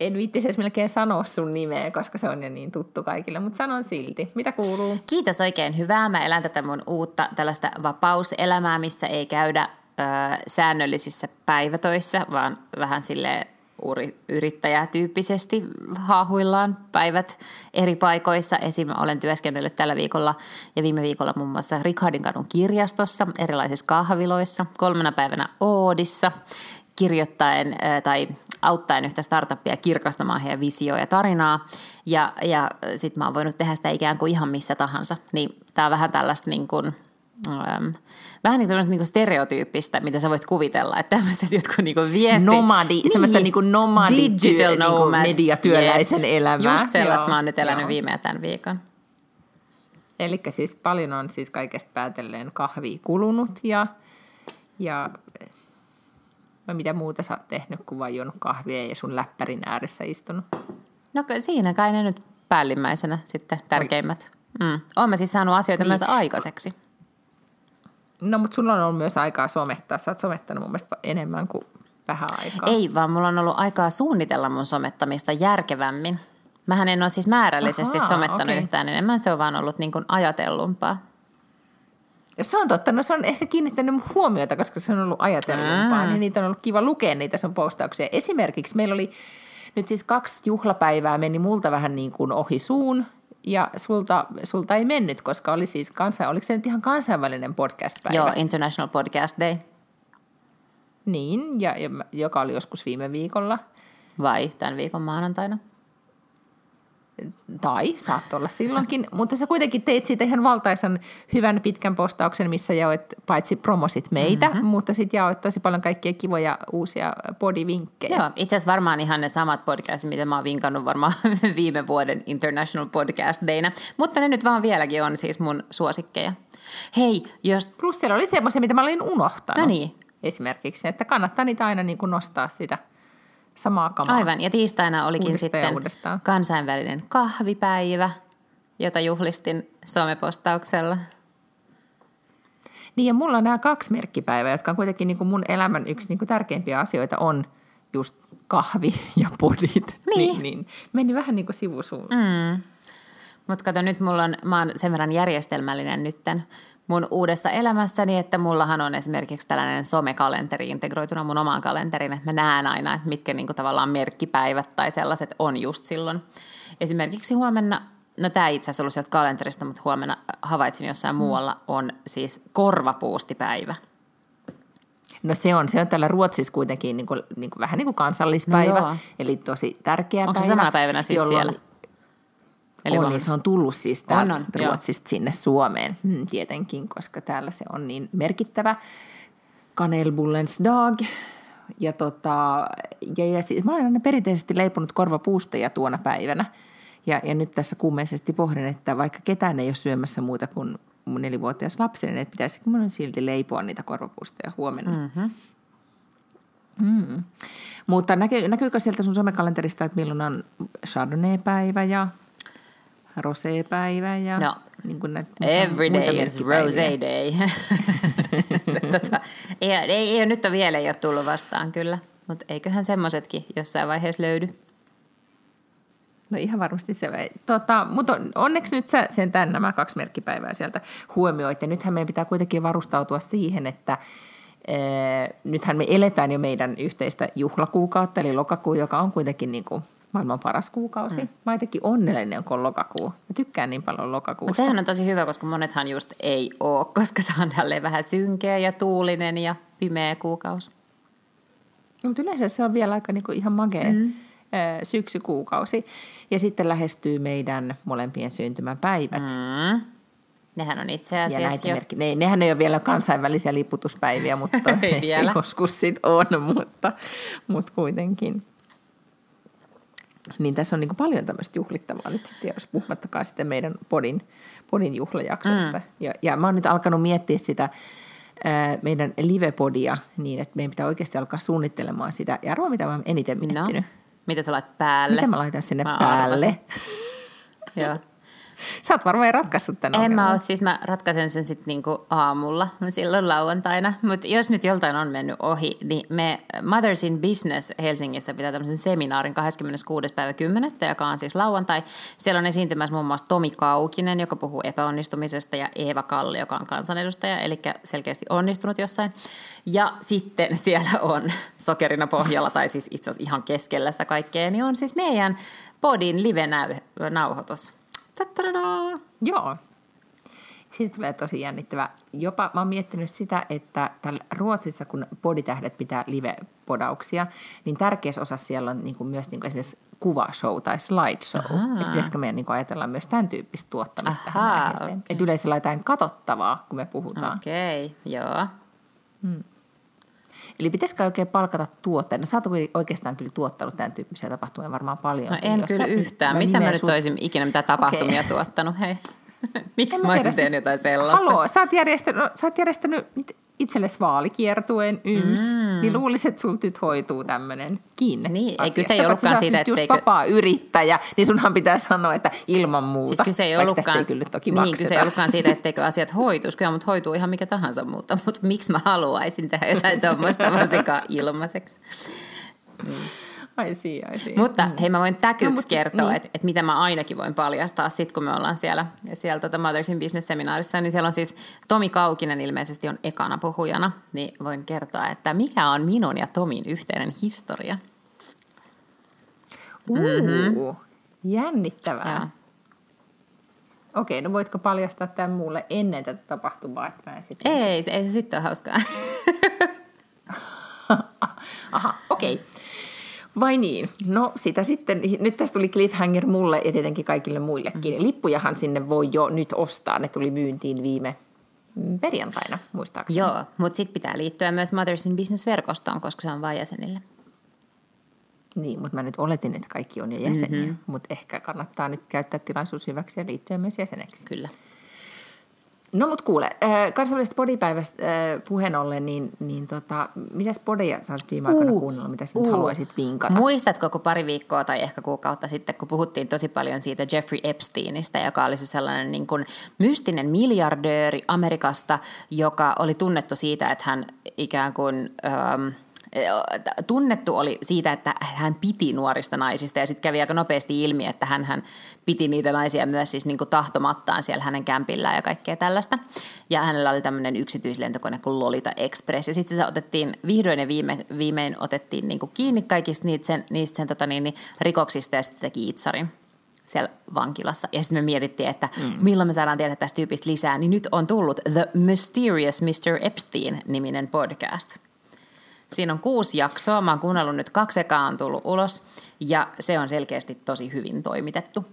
En viittisi edes melkein sanoa sun nimeä, koska se on jo niin tuttu kaikille, mutta sanon silti. Mitä kuuluu? Kiitos oikein hyvää. Mä elän tätä mun uutta tällaista vapauselämää, missä ei käydä ö, säännöllisissä päivätöissä, vaan vähän sille yrittäjätyyppisesti haahuillaan päivät eri paikoissa. Esim. olen työskennellyt tällä viikolla ja viime viikolla muun muassa Ricardin kadun kirjastossa, erilaisissa kahviloissa, kolmena päivänä Oodissa kirjoittaen tai auttaen yhtä startuppia kirkastamaan heidän visioa ja tarinaa. Ja, ja sitten mä oon voinut tehdä sitä ikään kuin ihan missä tahansa. Niin tää on vähän tällaista niin kuin, ähm, vähän niin kuin niinku stereotyyppistä, mitä sä voit kuvitella, että tämmöiset jotkut niinku viesti... Nomadi, niin, semmoista niinku nomadi digital työ, nomad. Niinku mediatyöläisen Jep. elämää. Just sellaista Joo, mä oon nyt elänyt joo. viime ja tämän viikon. Eli siis paljon on siis kaikesta päätellen kahvia kulunut ja, ja no mitä muuta sä oot tehnyt kuin vain juonut kahvia ja sun läppärin ääressä istunut? No siinä kai ne nyt päällimmäisenä sitten tärkeimmät. Mm. Mä siis saanut asioita Niin. myös aikaiseksi. No mutta sulla on ollut myös aikaa somettaa. Sä oot somettanut mun mielestä enemmän kuin vähän aikaa. Ei, vaan mulla on ollut aikaa suunnitella mun somettamista järkevämmin. Mähän en ole siis määrällisesti Ahaa, somettanut okei. yhtään enemmän, se on vaan ollut niin kuin ajatellumpaa. Ja se on totta, no se on ehkä kiinnittänyt mun huomiota, koska se on ollut ajatellumpaa, Aa. niin niitä on ollut kiva lukea niitä sun postauksia. Esimerkiksi meillä oli nyt siis kaksi juhlapäivää meni multa vähän niin kuin ohi suun, ja sulta, sulta ei mennyt, koska oli siis kansa, oliko se nyt ihan kansainvälinen podcast-päivä? Joo, International Podcast Day. Niin, ja, ja, joka oli joskus viime viikolla. Vai tämän viikon maanantaina? Tai saattoi olla silloinkin, mutta sä kuitenkin teit siitä ihan valtaisan hyvän pitkän postauksen, missä jaoit paitsi promosit meitä, mm-hmm. mutta sitten jaoit tosi paljon kaikkia kivoja uusia podivinkkejä. Joo, itse asiassa varmaan ihan ne samat podcastit, mitä mä oon vinkannut varmaan viime vuoden International Podcast Dayna. Mutta ne nyt vaan vieläkin on siis mun suosikkeja. Hei, jos... Plus siellä oli semmoisia, mitä mä olin unohtanut. No niin. Esimerkiksi, että kannattaa niitä aina niin kuin nostaa sitä samaa kamaa. Aivan, ja tiistaina olikin Uudestaan ja sitten uudestaan. kansainvälinen kahvipäivä, jota juhlistin somepostauksella. Niin ja mulla on nämä kaksi merkkipäivää, jotka on kuitenkin niin kuin mun elämän yksi niin kuin tärkeimpiä asioita on just kahvi ja podit. Niin. niin meni vähän niin kuin sivusuun. Mm. Mutta kato, nyt mulla on, mä oon sen verran järjestelmällinen nytten mun uudessa elämässäni, että mullahan on esimerkiksi tällainen somekalenteri integroituna mun omaan kalenteriin, että mä näen aina, että mitkä niinku tavallaan merkkipäivät tai sellaiset on just silloin. Esimerkiksi huomenna, no tämä itse asiassa ollut sieltä kalenterista, mutta huomenna havaitsin jossain mm. muualla, on siis korvapuustipäivä. No se on, se on täällä Ruotsissa kuitenkin niin kuin, niin kuin, vähän niin kuin kansallispäivä, No joo. eli tosi tärkeä Onko päivä. se samana päivänä siis jolloin- siellä? Eli on, huomenna. niin se on tullut siis täältä On, on, joo. Ruotsista sinne Suomeen hmm, tietenkin, koska täällä se on niin merkittävä. Kanelbullens dag. Ja, tota, ja, ja siis, mä olen aina perinteisesti leiponut korvapuustoja tuona päivänä. Ja, ja nyt tässä kuumeisesti pohdin, että vaikka ketään ei ole syömässä muuta kuin mun nelivuotias lapsi, niin että pitäisikö mun silti leipoa niitä korvapuustoja huomenna. Mm-hmm. Mm. Mutta näkyy, näkyykö sieltä sun somekalenterista, että milloin on Chardonnay-päivä ja Rosé-päivä ja No, niin kuin näitä Every day is rose day. tota, ei, ei, ei, nyt on vielä ei ole tullut vastaan kyllä, mutta eiköhän semmoisetkin jossain vaiheessa löydy. No ihan varmasti se. Tota, mutta on- onneksi nyt sä sentään nämä kaksi merkkipäivää sieltä huomioit. Ja nythän meidän pitää kuitenkin varustautua siihen, että ee, nythän me eletään jo meidän yhteistä juhlakuukautta, eli lokakuu, joka on kuitenkin niin kuin maailman paras kuukausi. Mm. Mä jotenkin onnellinen, kun on lokakuu. Mä tykkään niin paljon lokakuusta. Mutta sehän on tosi hyvä, koska monethan just ei ole, koska tämä on tälleen vähän synkeä ja tuulinen ja pimeä kuukausi. Mutta yleensä se on vielä aika niinku ihan makea mm. syksykuukausi. Ja sitten lähestyy meidän molempien syntymäpäivät. Mm. Nehän on itse asiassa jo. merkki, ne, nehän ei ole vielä kansainvälisiä liputuspäiviä, mutta Ei vielä. joskus sit on, mutta, mutta kuitenkin. Niin tässä on niin kuin paljon tämmöistä juhlittavaa nyt tiedossa, puhumattakaan sitten meidän podin, podin juhlajaksosta. Mm. Ja, ja mä oon nyt alkanut miettiä sitä ää, meidän livepodia niin, että meidän pitää oikeasti alkaa suunnittelemaan sitä. Ja arvoa, mitä mä oon eniten No, miettinyt. mitä sä laitat päälle? Mitä mä laitan sinne Mä päälle? Joo. Sä oot varmaan ratkaissut tämän En ongelman. mä ole, siis mä ratkaisen sen sitten niinku aamulla, silloin lauantaina. Mutta jos nyt joltain on mennyt ohi, niin me Mothers in Business Helsingissä pitää tämmöisen seminaarin 26. päivä 10. joka on siis lauantai. Siellä on esiintymässä muun muassa Tomi Kaukinen, joka puhuu epäonnistumisesta, ja Eeva Kalli, joka on kansanedustaja, eli selkeästi onnistunut jossain. Ja sitten siellä on sokerina pohjalla, tai siis itse asiassa ihan keskellä sitä kaikkea, niin on siis meidän podin live-nauhoitus. Tattaradaa! Joo. Siitä tulee tosi jännittävä. Jopa mä oon miettinyt sitä, että täällä Ruotsissa, kun poditähdet pitää live-podauksia, niin tärkeä osa siellä on niin kuin myös niin kuin esimerkiksi kuvashow tai slideshow. Että pitäisikö meidän niin ajatella myös tämän tyyppistä tuottamista tähän Ahaa, aiheeseen. okei. Että yleensä jotain katsottavaa, kun me puhutaan. Okei, okay, joo. Eli pitäisikö oikein palkata tuotteita? No sä oot oikeastaan kyllä tuottanut tämän tyyppisiä tapahtumia varmaan paljon. No en kyllä yhtään. Mitä mä nyt olisin ikinä mitä tapahtumia Okei. tuottanut, hei? Miksi En mä tiedä, olisin tehnyt siis- jotain sellaista? Haloo, sä oot järjestänyt, no, sä oot järjestänyt nyt itsellesi vaalikiertueen yms, mm. niin luulisin, että sulta nyt hoituu tämmöinenkin Niin, ei kyse ei ollutkaan siitä, just etteikö- vapaa yrittäjä, niin sunhan pitää sanoa, että ilman muuta. Siis kyse ei ollutkaan, ei kyllä toki niin, makseta. kyse ei ollutkaan siitä, etteikö asiat hoituisi. Kyllä mut hoituu ihan mikä tahansa muuta, mutta miksi mä haluaisin tehdä jotain tuommoista varsinkaan ilmaiseksi. Ai sii, ai sii. Mutta mm. hei, mä voin täkyksi No, mutta- kertoa, niin. niin. että, että mitä mä ainakin voin paljastaa sit, kun me ollaan siellä, siellä tota Mothers in Business-seminaarissa, niin siellä on siis Tomi Kaukinen ilmeisesti on ekana puhujana, niin voin kertoa, että mikä on minun ja Tomin yhteinen historia. Uu, Mm-hmm. jännittävää. Joo. Okei, no voitko paljastaa tämän mulle ennen tätä tapahtumaa, että mä en sitten... Ei, se, ei se sitten ole hauskaa. Aha, okei. Okay. Vai niin? No sitä sitten, nyt tästä tuli cliffhanger mulle ja tietenkin kaikille muillekin. Mm. Lippujahan sinne voi jo nyt ostaa, ne tuli myyntiin viime perjantaina, muistaakseni. Joo, mutta sitten pitää liittyä myös Mothers in Business-verkostoon, koska se on vain jäsenille. Niin, mutta mä nyt oletin, että kaikki on jo jäseniä, mm-hmm. mutta ehkä kannattaa nyt käyttää tilaisuus hyväksi ja liittyä myös jäseneksi. Kyllä. No mut kuule, äh, kansainvälisestä podipäivästä äh, puheen ollen, niin, niin tota, mitäs podeja sä oot viime aikoina Uh, kuunnellut, mitä sä uh. haluaisit vinkata? Muistatko, kun pari viikkoa tai ehkä kuukautta sitten, kun puhuttiin tosi paljon siitä Jeffrey Epsteinistä, joka oli se sellainen niin kuin mystinen miljardööri Amerikasta, joka oli tunnettu siitä, että hän ikään kuin... Ähm, tunnettu oli siitä, että hän piti nuorista naisista ja sitten kävi aika nopeasti ilmi, että hän, hän piti niitä naisia myös siis niin kuin tahtomattaan siellä hänen kämpillään ja kaikkea tällaista. Ja hänellä oli tämmöinen yksityislentokone kuin Lolita Express ja sitten se otettiin vihdoin ja viime, viimein otettiin niin kuin kiinni kaikista niistä sen, niistä sen tota niin, niin, rikoksista ja sitten teki itsarin siellä vankilassa. Ja sitten me mietittiin, että mm. milloin me saadaan tietää tästä tyypistä lisää. Niin nyt on tullut The Mysterious Mr. Epstein-niminen podcast. Siinä on kuusi jaksoa. Mä oon kuunnellut nyt kaksi ekaa on tullut ulos. Ja se on selkeästi tosi hyvin toimitettu.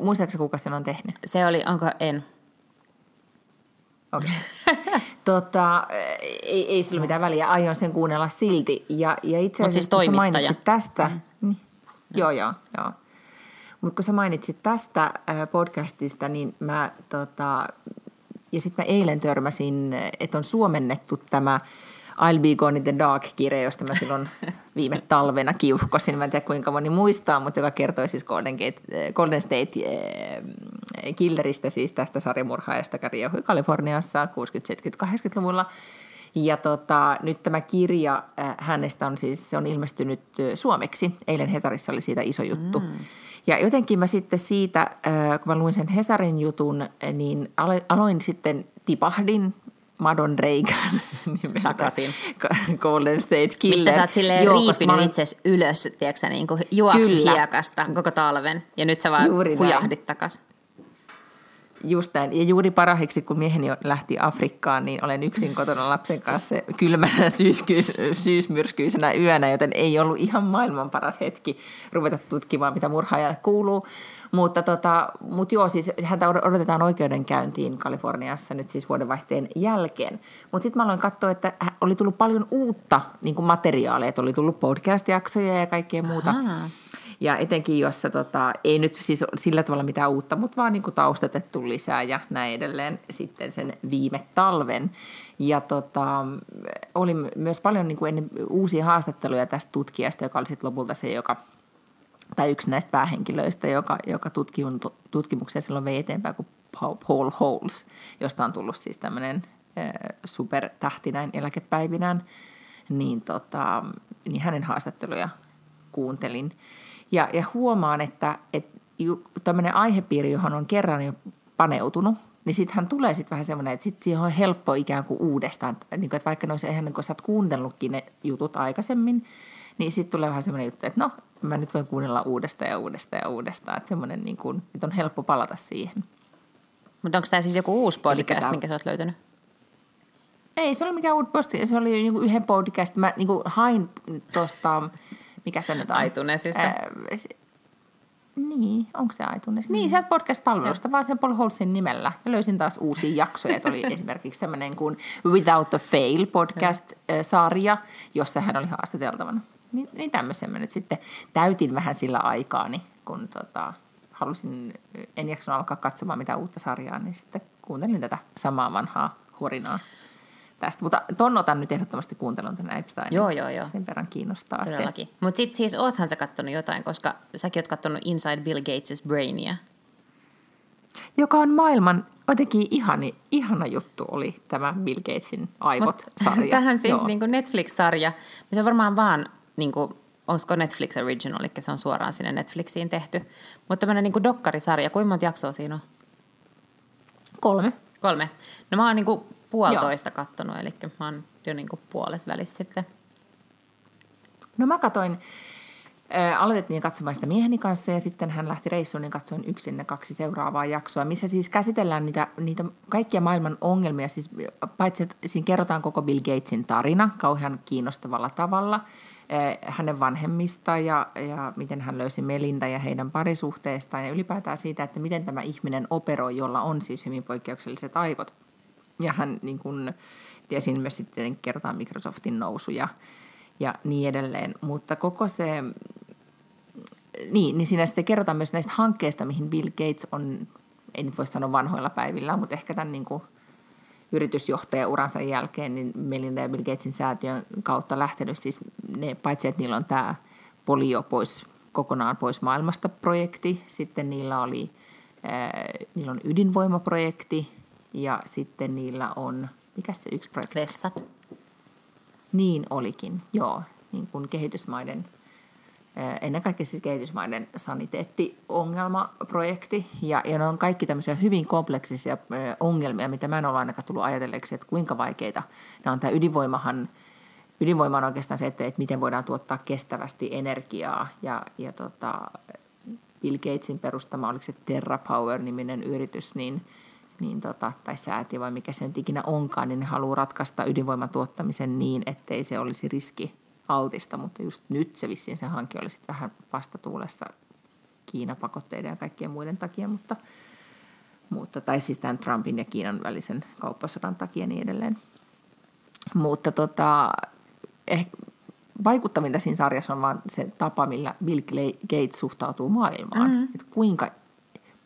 Muistaakseni kuka sen on tehnyt? Se oli, onko en? Okay. tota, ei, ei sillä mitään väliä, aion sen kuunnella silti. Ja, ja itse Mut asiassa siis kun mainitsit tästä, mm. niin, joo joo, joo. Mutta kun sä mainitsit tästä äh, podcastista, niin mä tota, ja sitten mä eilen törmäsin, että on suomennettu tämä I'll Be Gone in the Dark-kirja, josta mä silloin viime talvena kiuhkosin. Mä en tiedä kuinka moni muistaa, mutta joka kertoi siis Golden, Gate, Golden State eh, Killeristä, siis tästä sarjamurhaajasta, joka riehui Kaliforniassa 60-, 70-, 80-luvulla. Ja tota, nyt tämä kirja äh, hänestä on siis, se on ilmestynyt äh, suomeksi. Eilen Hesarissa oli siitä iso juttu. Mm. Ja jotenkin mä sitten siitä, kun mä luin sen Hesarin jutun, niin alo- aloin sitten, tipahdin Madon Reagan nimeltä Takaisin. Golden State Killer. Mistä sä oot silleen Joo, mä riipinyt olen- itsesi ylös, tiedätkö niin kuin koko talven. Ja nyt sä vaan Juuri hujahdit takas. Just näin. Ja juuri parahiksi, kun mieheni lähti Afrikkaan, niin olen yksin kotona lapsen kanssa kylmänä syysky- syysmyrskyisenä yönä, joten ei ollut ihan maailman paras hetki ruveta tutkimaan, mitä murhaajalle kuuluu. Mutta tota, mut joo, siis häntä odotetaan oikeudenkäyntiin Kaliforniassa nyt siis vuodenvaihteen jälkeen. Mutta sitten mä aloin katsoa, että oli tullut paljon uutta niin materiaalia, että oli tullut podcast-jaksoja ja kaikkea muuta. Aha. Ja etenkin, jossa tota, ei nyt siis sillä tavalla mitään uutta, mutta vaan niin taustatettu lisää ja näin edelleen sitten sen viime talven. Ja tota, oli myös paljon niin kuin ennen uusia haastatteluja tästä tutkijasta, joka oli sitten lopulta se, joka tai yksi näistä päähenkilöistä, joka, joka tutkimuksia silloin vei eteenpäin kuin Paul Holes, josta on tullut siis tämmöinen supertähti näin eläkepäivinään, niin, tota, niin hänen haastatteluja kuuntelin. Ja, ja huomaan, että, että tämmöinen aihepiiri, johon on kerran jo paneutunut, niin sittenhän tulee sitten vähän semmoinen, että sitten siihen on helppo ikään kuin uudestaan. Niin kuin, että vaikka ne olisi ihan niin kuin sä oot kuunnellutkin ne jutut aikaisemmin, niin sitten tulee vähän semmoinen juttu, että no, mä nyt voin kuunnella uudestaan ja uudestaan ja uudestaan. Että semmoinen, niin kuin, että on helppo palata siihen. Mutta onko tämä siis joku uusi podcast, tämä... minkä sä oot löytänyt? Ei, se oli mikään uusi posti. Se oli niinku yhden podcast. Mä niinku hain tuosta, mikä se nyt on? Aitunesista. Ää, se, niin, onko se iTunes? Mm. Niin, sieltä podcast-palvelusta, vaan sen Paul Holsin nimellä. Ja löysin taas uusia jaksoja. että oli esimerkiksi semmoinen kuin Without a Fail podcast-sarja, jossa hän oli haastateltavana. Niin, niin tämmöisen mä nyt sitten täytin vähän sillä aikaani, kun tota, halusin, en jaksanut alkaa katsomaan mitä uutta sarjaa, niin sitten kuuntelin tätä samaa vanhaa huorinaa tästä. Mutta ton otan nyt ehdottomasti kuuntelun tänä Epsteinin. Joo, joo, joo. Sen verran kiinnostaa Todellakin. se. Mutta sitten siis oothan sä kattonut jotain, koska säkin oot kattonut Inside Bill Gates' Brainia. Joka on maailman jotenkin ihani, ihana juttu oli tämä Bill Gatesin aivot-sarja. Tähän siis niin kuin Netflix-sarja, on varmaan vaan, niin kuin, onko Netflix Original, eli se on suoraan sinne Netflixiin tehty. Mutta tämmöinen niin dokkarisarja, kuinka monta jaksoa siinä on? Kolme. Kolme. No mä oon niin kuin puolitoista Joo. kattonut, eli mä oon jo niin kuin puolessa välissä sitten. No mä katoin, ää, aloitettiin katsomaan sitä mieheni kanssa ja sitten hän lähti reissuun, niin katsoin yksin ne kaksi seuraavaa jaksoa, missä siis käsitellään niitä, niitä kaikkia maailman ongelmia, siis paitsi että siinä kerrotaan koko Bill Gatesin tarina kauhean kiinnostavalla tavalla – hänen vanhemmista ja, ja miten hän löysi Melinda ja heidän parisuhteestaan ja ylipäätään siitä, että miten tämä ihminen operoi, jolla on siis hyvin poikkeukselliset aivot. Ja hän niin kuin, siinä myös sitten kerrotaan Microsoftin nousu ja, ja niin edelleen. Mutta koko se, niin, niin siinä sitten kerrotaan myös näistä hankkeista, mihin Bill Gates on, ei nyt voi sanoa vanhoilla päivillä, mutta ehkä tämän niin kuin yritysjohtajauransa jälkeen, niin Melinda ja Bill Gatesin säätiön kautta lähtenyt siis ne, paitsi että niillä on tämä polio pois, kokonaan pois maailmasta projekti, sitten niillä oli, ää, niillä on ydinvoimaprojekti, ja sitten niillä on, mikä se yksi projekti? Vessat. Niin olikin, joo. Niin kuin kehitysmaiden, ennen kaikkea siis kehitysmaiden saniteettiongelmaprojekti. Ja, ja ne on kaikki tämmöisiä hyvin kompleksisia ongelmia, mitä mä en ole ainakaan tullut ajatelleeksi, että kuinka vaikeita. Nämä on tämä ydinvoimahan, ydinvoima on oikeastaan se, että, että miten voidaan tuottaa kestävästi energiaa. Ja, ja tota, Bill Gatesin perustama, oliko se TerraPower-niminen yritys, niin – niin tota, tai säätiö vai mikä se nyt ikinä onkaan, niin ne haluaa ratkaista ydinvoimatuottamisen niin, ettei se olisi riski altista, mutta just nyt se vissiin se hanke olisi vähän vastatuulessa Kiinapakotteiden ja kaikkien muiden takia, mutta, mutta tai siis tämän Trumpin ja Kiinan välisen kauppasodan takia niin edelleen. Mutta tota, eh, vaikuttavinta siinä sarjassa on vaan se tapa, millä Bill Gates suhtautuu maailmaan. Mm-hmm. Että kuinka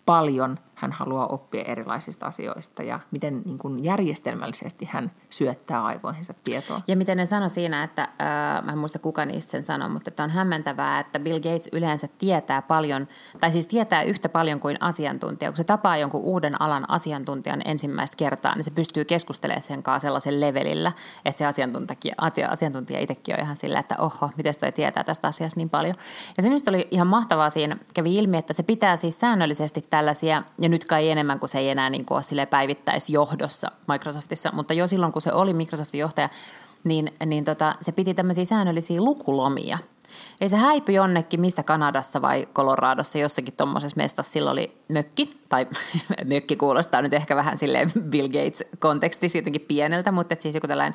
paljon hän haluaa oppia erilaisista asioista ja miten niin kuin järjestelmällisesti hän syöttää aivoihinsa tietoa. Ja miten ne sanoi siinä, että äh, mä en muista kuka niistä sen sanoi, mutta että on hämmentävää, että Bill Gates yleensä tietää paljon, tai siis tietää yhtä paljon kuin asiantuntija. Kun se tapaa jonkun uuden alan asiantuntijan ensimmäistä kertaa, niin se pystyy keskustelemaan sen kanssa sellaisen levelillä, että se asiantuntija, asiantuntija itsekin on ihan sillä, että oho, miten toi tietää tästä asiasta niin paljon. Ja se minusta oli ihan mahtavaa siinä, kävi ilmi, että se pitää siis säännöllisesti tällaisia, ja nyt kai enemmän kuin se ei enää niin kuin ole päivittäisjohdossa Microsoftissa, mutta jo silloin kun se oli Microsoftin johtaja, niin, niin tota, se piti tämmöisiä säännöllisiä lukulomia. Eli se häipyi jonnekin, missä Kanadassa vai Coloradossa, jossakin tuommoisessa mestassa sillä oli mökki, tai mökki kuulostaa nyt ehkä vähän silleen Bill Gates-kontekstissa jotenkin pieneltä, mutta siis joku tällainen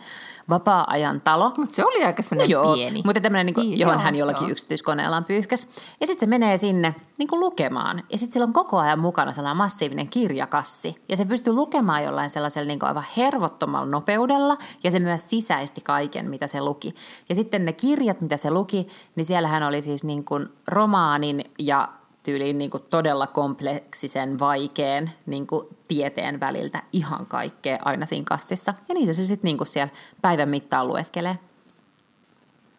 vapaa-ajan talo. Mutta se oli aika no joo, pieni. mutta tämmöinen, niin kuin, Niin, johon joo, hän jollakin joo. yksityiskoneellaan pyyhkäs. Ja sitten se menee sinne niin kuin lukemaan. Ja sitten sillä on koko ajan mukana sellainen massiivinen kirjakassi. Ja se pystyy lukemaan jollain sellaisella niin kuin aivan hervottomalla nopeudella. Ja se myös sisäisti kaiken, mitä se luki. Ja sitten ne kirjat, mitä se luki, niin siellähän oli siis niin kuin romaanin ja tyyliin niin kuin todella kompleksisen, vaikean niin kuin tieteen väliltä ihan kaikkea aina siinä kassissa. Ja niitä se sitten niin siellä päivän mittaan lueskelee.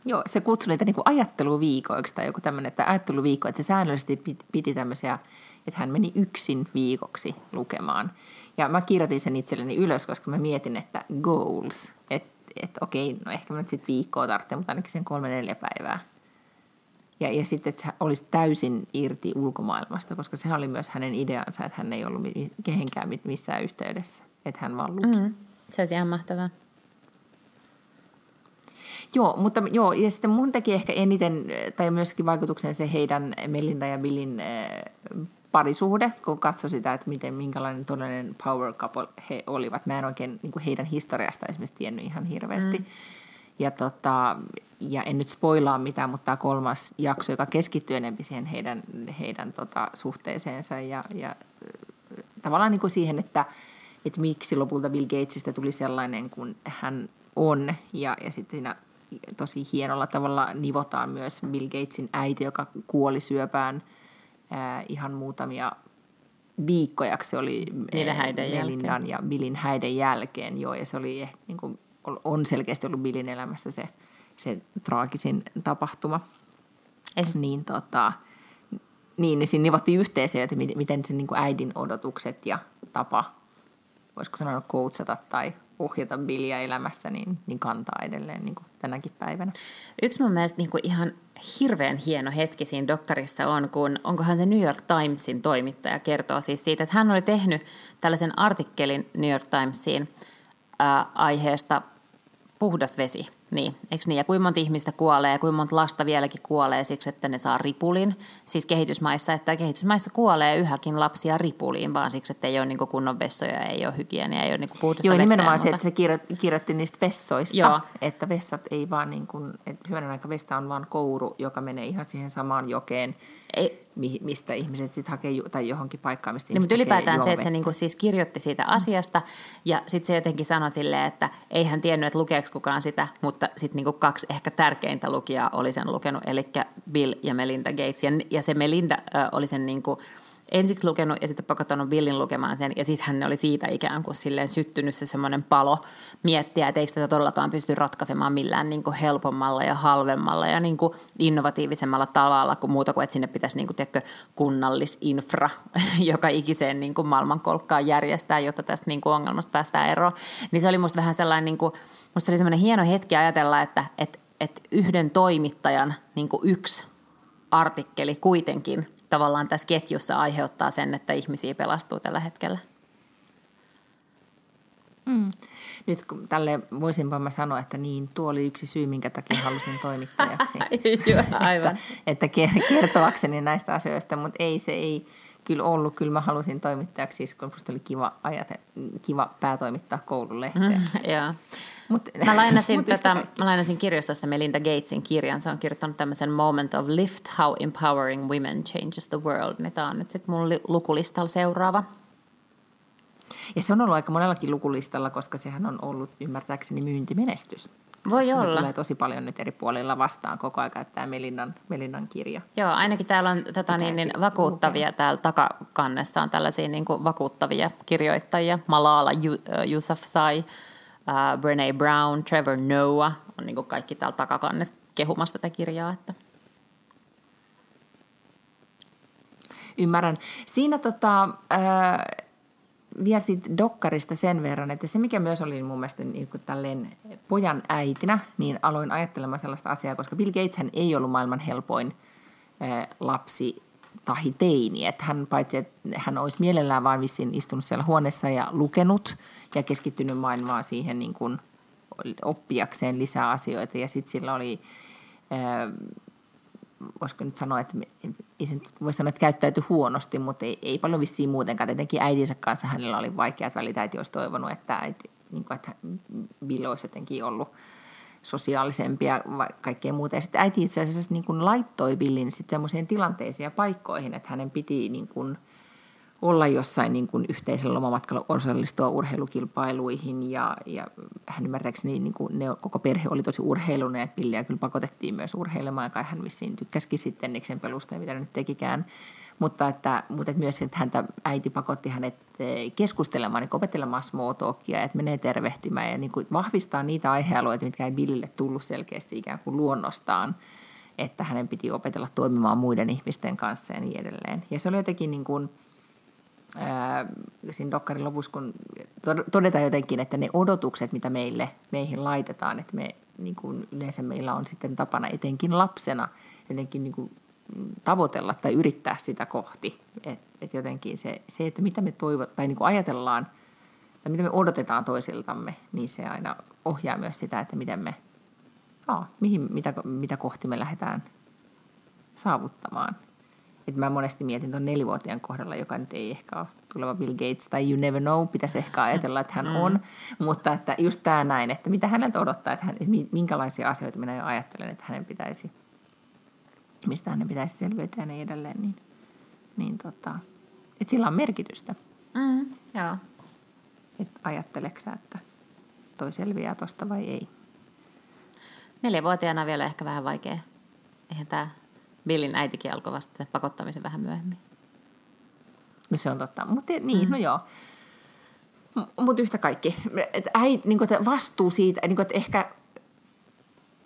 Joo, se kutsui niitä niin kuin ajatteluviikoiksi tai joku tämmöinen, että ajatteluviikko, että se säännöllisesti piti, piti tämmöisiä, että hän meni yksin viikoksi lukemaan. Ja mä kirjoitin sen itselleni ylös, koska mä mietin, että goals, että et, okei, no ehkä mä nyt sitten viikkoa tarvitsen, mutta ainakin sen kolme neljä päivää. Ja, ja sitten, että hän olisi täysin irti ulkomaailmasta, koska sehän oli myös hänen ideansa, että hän ei ollut kehenkään missään yhteydessä, että hän vaan luki. Mm, se olisi ihan mahtavaa. Joo, mutta joo, ja sitten mun teki ehkä eniten, tai myöskin vaikutuksen se heidän Melinda ja Billin äh, parisuhde, kun katsoi sitä, että miten, minkälainen todellinen power couple he olivat. Mä en oikein niin heidän historiasta esimerkiksi tiennyt ihan hirveästi. Mm. Ja, tota, ja en nyt spoilaa mitään, mutta tämä kolmas jakso, joka keskittyy enemmän siihen heidän, heidän tota, suhteeseensa ja, ja äh, tavallaan niin kuin siihen, että, että miksi lopulta Bill Gatesista tuli sellainen kuin hän on. Ja, ja sitten siinä tosi hienolla tavalla nivotaan myös Bill Gatesin äiti, joka kuoli syöpään ää, ihan muutamia viikkojaksi oli ää, häiden Melindan ja Billin häiden jälkeen. Joo, ja se oli ehkä, niin kuin, on selkeästi ollut Billin elämässä se, se traagisin tapahtuma. Ei se- Niin, tota, niin, niin siinä nivottiin yhteen se, että miten, sen niin kuin äidin odotukset ja tapa, voisiko sanoa coachata tai ohjata Billiä elämässä, niin, niin kantaa edelleen niin kuin tänäkin päivänä. Yksi mun mielestä niin kuin ihan hirveän hieno hetki siinä dokkarissa on, kun onkohan se New York Timesin toimittaja kertoo siis siitä, että hän oli tehnyt tällaisen artikkelin New York Timesiin ää, aiheesta puhdas vesi. Niin, eikö niin? Ja kuinka monta ihmistä kuolee ja kuinka monta lasta vieläkin kuolee siksi, että ne saa ripulin. Siis kehitysmaissa, että kehitysmaissa kuolee yhäkin lapsia ripuliin, vaan siksi, että ei ole niin kunnon vessoja, ei ole hygieniä, ei ole niin puhdasta Joo, nimenomaan se, että se kirjoitti, niistä vessoista, Joo. että vessat ei vaan niin kuin, että hyvänen aika vessa on vaan kouru, joka menee ihan siihen samaan jokeen, Ei, mi- mistä ihmiset sitten hakee, ju- tai johonkin paikkaan, mistä Niin, mutta ylipäätään se, että se niinku siis kirjoitti siitä asiasta ja sitten se jotenkin sanoi silleen, että ei hän tiennyt, että lukeeko kukaan sitä, mutta sitten niinku kaksi ehkä tärkeintä lukijaa oli sen lukenut, eli Bill ja Melinda Gates. Ja, ja se Melinda äh, oli sen niinku ensiksi lukenut ja sitten pakottanut Billin lukemaan sen ja sitten hän oli siitä ikään kuin silleen syttynyt se semmoinen palo miettiä, että eikö tätä todellakaan pysty ratkaisemaan millään niin kuin helpommalla ja halvemmalla ja niin kuin innovatiivisemmalla tavalla kuin muuta kuin, että sinne pitäisi niin kuin, tiedätkö, kunnallisinfra joka ikiseen niin kuin maailmankolkkaan järjestää, jotta tästä niin kuin ongelmasta päästään eroon. Niin se oli musta vähän sellainen, niin kuin, musta oli semmoinen hieno hetki ajatella, että, että, että yhden toimittajan niin kuin yksi artikkeli kuitenkin tavallaan tässä ketjussa aiheuttaa sen, että ihmisiä pelastuu tällä hetkellä. Nyt kun tälle voisinpa mä sanoa, että niin, tuo oli yksi syy, minkä takia halusin toimittajaksi. Joo, aivan. että, että ke- kertoakseni näistä asioista, mutta ei se ei kyllä ollut. Kyllä mä halusin toimittajaksi, siis kun oli kiva, ajate, kiva päätoimittaa koululehteen. Mm. Joo. Mut, Mä lainasin, mut tätä, mä lainasin kirjastosta Melinda Gatesin kirjan. Se on kirjoittanut tämmöisen Moment of Lift, How Empowering Women Changes the World. Niin tämä on nyt sitten mun li- lukulistalla seuraava. Ja se on ollut aika monellakin lukulistalla, koska sehän on ollut ymmärtääkseni myyntimenestys. Voi olla. tulee tosi paljon nyt eri puolilla vastaan koko ajan, tämä Melinnan, Melinnan kirja. Joo, ainakin täällä on tota, niin, niin, vakuuttavia, täällä takakannessa on tällaisia niin kuin, vakuuttavia kirjoittajia. Malala Yu- äh, äh, Brene Brown, Trevor Noah on niin kaikki täällä takakannessa kehumassa tätä kirjaa. Että. Ymmärrän. Siinä tota, ää, vielä siitä dokkarista sen verran, että se mikä myös oli mun mielestä niin kuin pojan äitinä, niin aloin ajattelemaan sellaista asiaa, koska Bill Gates hän ei ollut maailman helpoin ää, lapsi tahi teini. Että hän paitsi, että hän olisi mielellään vaan vissiin istunut siellä huoneessa ja lukenut ja keskittynyt maailmaan siihen niin kuin oppiakseen lisää asioita. Ja sitten sillä oli ää, voisiko nyt sanoa, että ei se voi sanoa, että käyttäytyi huonosti, mutta ei, ei paljon vissiin muutenkaan. Tietenkin äitinsä kanssa hänellä oli vaikeat välit. Äiti olisi toivonut, että, äiti, niin kuin, että Bill olisi jotenkin ollut sosiaalisempia ja kaikkea muuta. Ja sitten äiti itse asiassa niin kuin laittoi Billin sitten semmoiseen tilanteisiin ja paikkoihin, että hänen piti niin kuin – olla jossain niin kuin yhteisellä lomamatkalla osallistua urheilukilpailuihin ja, ja hän ymmärtääkseni niin kuin ne, koko perhe oli tosi urheilunen, että Billiä kyllä pakotettiin myös urheilemaan ja kai hän vissiin tykkäsikin sitten Niksen pelusta mitä nyt tekikään. Mutta, että, mutta että myös, että häntä äiti pakotti hänet eh, keskustelemaan, niin opettelemaan small talkia, että menee tervehtimään ja niin kuin vahvistaa niitä aihealueita, mitkä ei Billille tullut selkeästi ikään kuin luonnostaan, että hänen piti opetella toimimaan muiden ihmisten kanssa ja niin edelleen. Ja se oli jotenkin niin kuin, ää, siinä dokkarin lopussa, kun todetaan jotenkin, että ne odotukset, mitä meille, meihin laitetaan, että me niin kuin yleensä meillä on sitten tapana etenkin lapsena jotenkin niin kuin tavoitella tai yrittää sitä kohti. Että et jotenkin se, se, että mitä me toivot, tai niin kuin ajatellaan tai mitä me odotetaan toisiltamme, niin se aina ohjaa myös sitä, että miten me, aa, mihin, mitä, mitä kohti me lähdetään saavuttamaan. Et mä monesti mietin tuon nelivuotiaan kohdalla, joka nyt ei ehkä ole tuleva Bill Gates, tai you never know, pitäisi ehkä ajatella, että hän mm. on. Mutta että just tämä näin, että mitä häneltä odottaa, että, hän, että minkälaisia asioita minä jo ajattelen, että hänen pitäisi, mistä hänen pitäisi selviytyä ja niin edelleen, niin, niin tota, että sillä on merkitystä. Mm, joo. Että ajatteleksä, että toi selviää tosta vai ei? Neljävuotiaana vielä ehkä vähän vaikea. Eihän tämä Billin äitikin alkoi vasta sen pakottamisen vähän myöhemmin. No se on totta. Mutta niin, mm. no joo. Mutta yhtä kaikki. Et äit, niin että vastuu siitä, niin kuin, että ehkä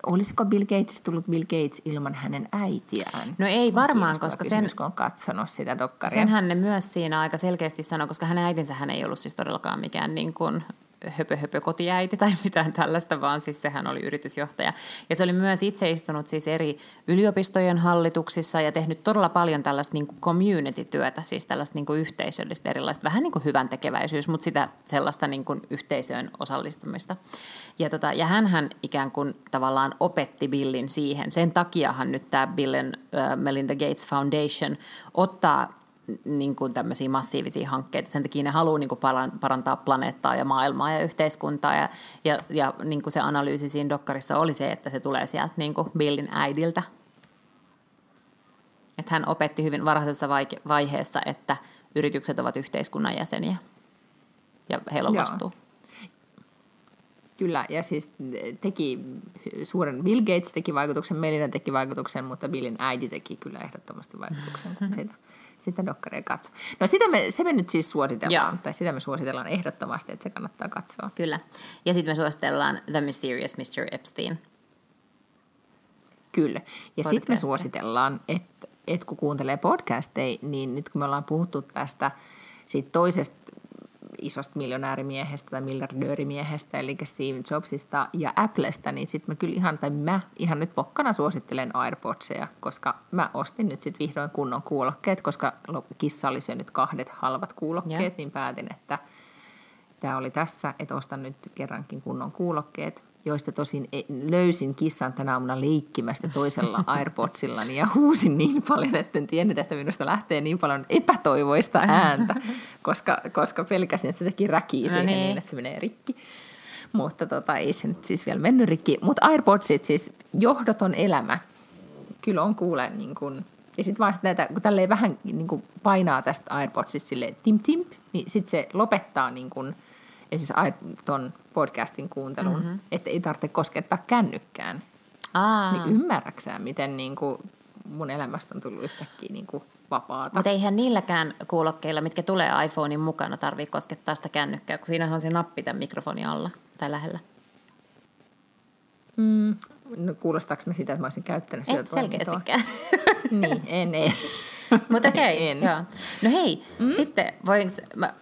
olisiko Bill Gates tullut Bill Gates ilman hänen äitiään? No ei varmaan, koska sen... on katsonut sitä dokkaria. Sen hän myös siinä aika selkeästi sanoi, koska hänen äitinsä hän ei ollut siis todellakaan mikään niin kuin höpö, höpö kotiäiti tai mitään tällaista, vaan siis sehän oli yritysjohtaja. Ja se oli myös itse istunut siis eri yliopistojen hallituksissa ja tehnyt todella paljon tällaista niin community-työtä, siis tällaista niin yhteisöllistä erilaista, vähän niin kuin hyvän tekeväisyys, mutta sitä sellaista niin kuin yhteisöön osallistumista. Ja, tota, ja hän ikään kuin tavallaan opetti Billin siihen. Sen takiahan nyt tämä Bill and Melinda Gates Foundation ottaa niin kuin tämmöisiä massiivisia hankkeita. Sen takia ne haluaa niin kuin parantaa planeettaa ja maailmaa ja yhteiskuntaa. Ja, ja, ja niin kuin se analyysi siinä dokkarissa oli se, että se tulee sieltä niin kuin Billin äidiltä. Että hän opetti hyvin varhaisessa vaiheessa, että yritykset ovat yhteiskunnan jäseniä ja heillä on vastuu. Kyllä, ja siis teki suuren, Bill Gates teki vaikutuksen, Melina teki vaikutuksen, mutta Billin äiti teki kyllä ehdottomasti vaikutuksen, sitä sitä dokkaria katso. No sitä me, se me nyt siis suositellaan, Joo. tai sitä me suositellaan ehdottomasti, että se kannattaa katsoa. Kyllä. Ja sitten me suositellaan The Mysterious Mr. Epstein. Kyllä. Ja sitten me suositellaan, että, että kun kuuntelee podcasteja, niin nyt kun me ollaan puhuttu tästä siitä toisesta isosta miljonäärimiehestä tai miljardöörimiehestä, eli Steve Jobsista ja Applesta, niin sitten mä kyllä ihan, tai mä ihan nyt pokkana suosittelen AirPodseja, koska mä ostin nyt sitten vihdoin kunnon kuulokkeet, koska kissa oli syönyt kahdet halvat kuulokkeet, yeah. niin päätin, että tämä oli tässä, että ostan nyt kerrankin kunnon kuulokkeet joista tosin e- löysin kissan tänä aamuna leikkimästä toisella AirPodsillani ja huusin niin paljon, että en tiennyt, että minusta lähtee niin paljon epätoivoista ääntä, koska, koska pelkäsin, että se teki räkiä no siihen niin. niin, että se menee rikki. Mutta tota, ei se nyt siis vielä mennyt rikki. Mutta AirPodsit siis johdoton elämä. Kyllä on kuule niin kuin, ja sitten vaan sit näitä, kun tälleen vähän niin kuin painaa tästä AirPodsista sille tim tim, niin sitten se lopettaa niin kuin – esimerkiksi tuon podcastin kuuntelun, mm-hmm. että ei tarvitse koskettaa kännykkään. Aa. Niin ymmärräksään, miten niin kuin mun elämästä on tullut yhtäkkiä niin kuin vapaata. Mutta eihän niilläkään kuulokkeilla, mitkä tulee iPhonein mukana, tarvitse koskettaa sitä kännykkää, kun siinähän on se nappi tämän mikrofonin alla tai lähellä. Mm, no kuulostaako me sitä, että mä olisin käyttänyt sitä Et selkeästikään. niin, en, en. Mutta okei, En. joo. No hei, mm? sitten voinko, mä,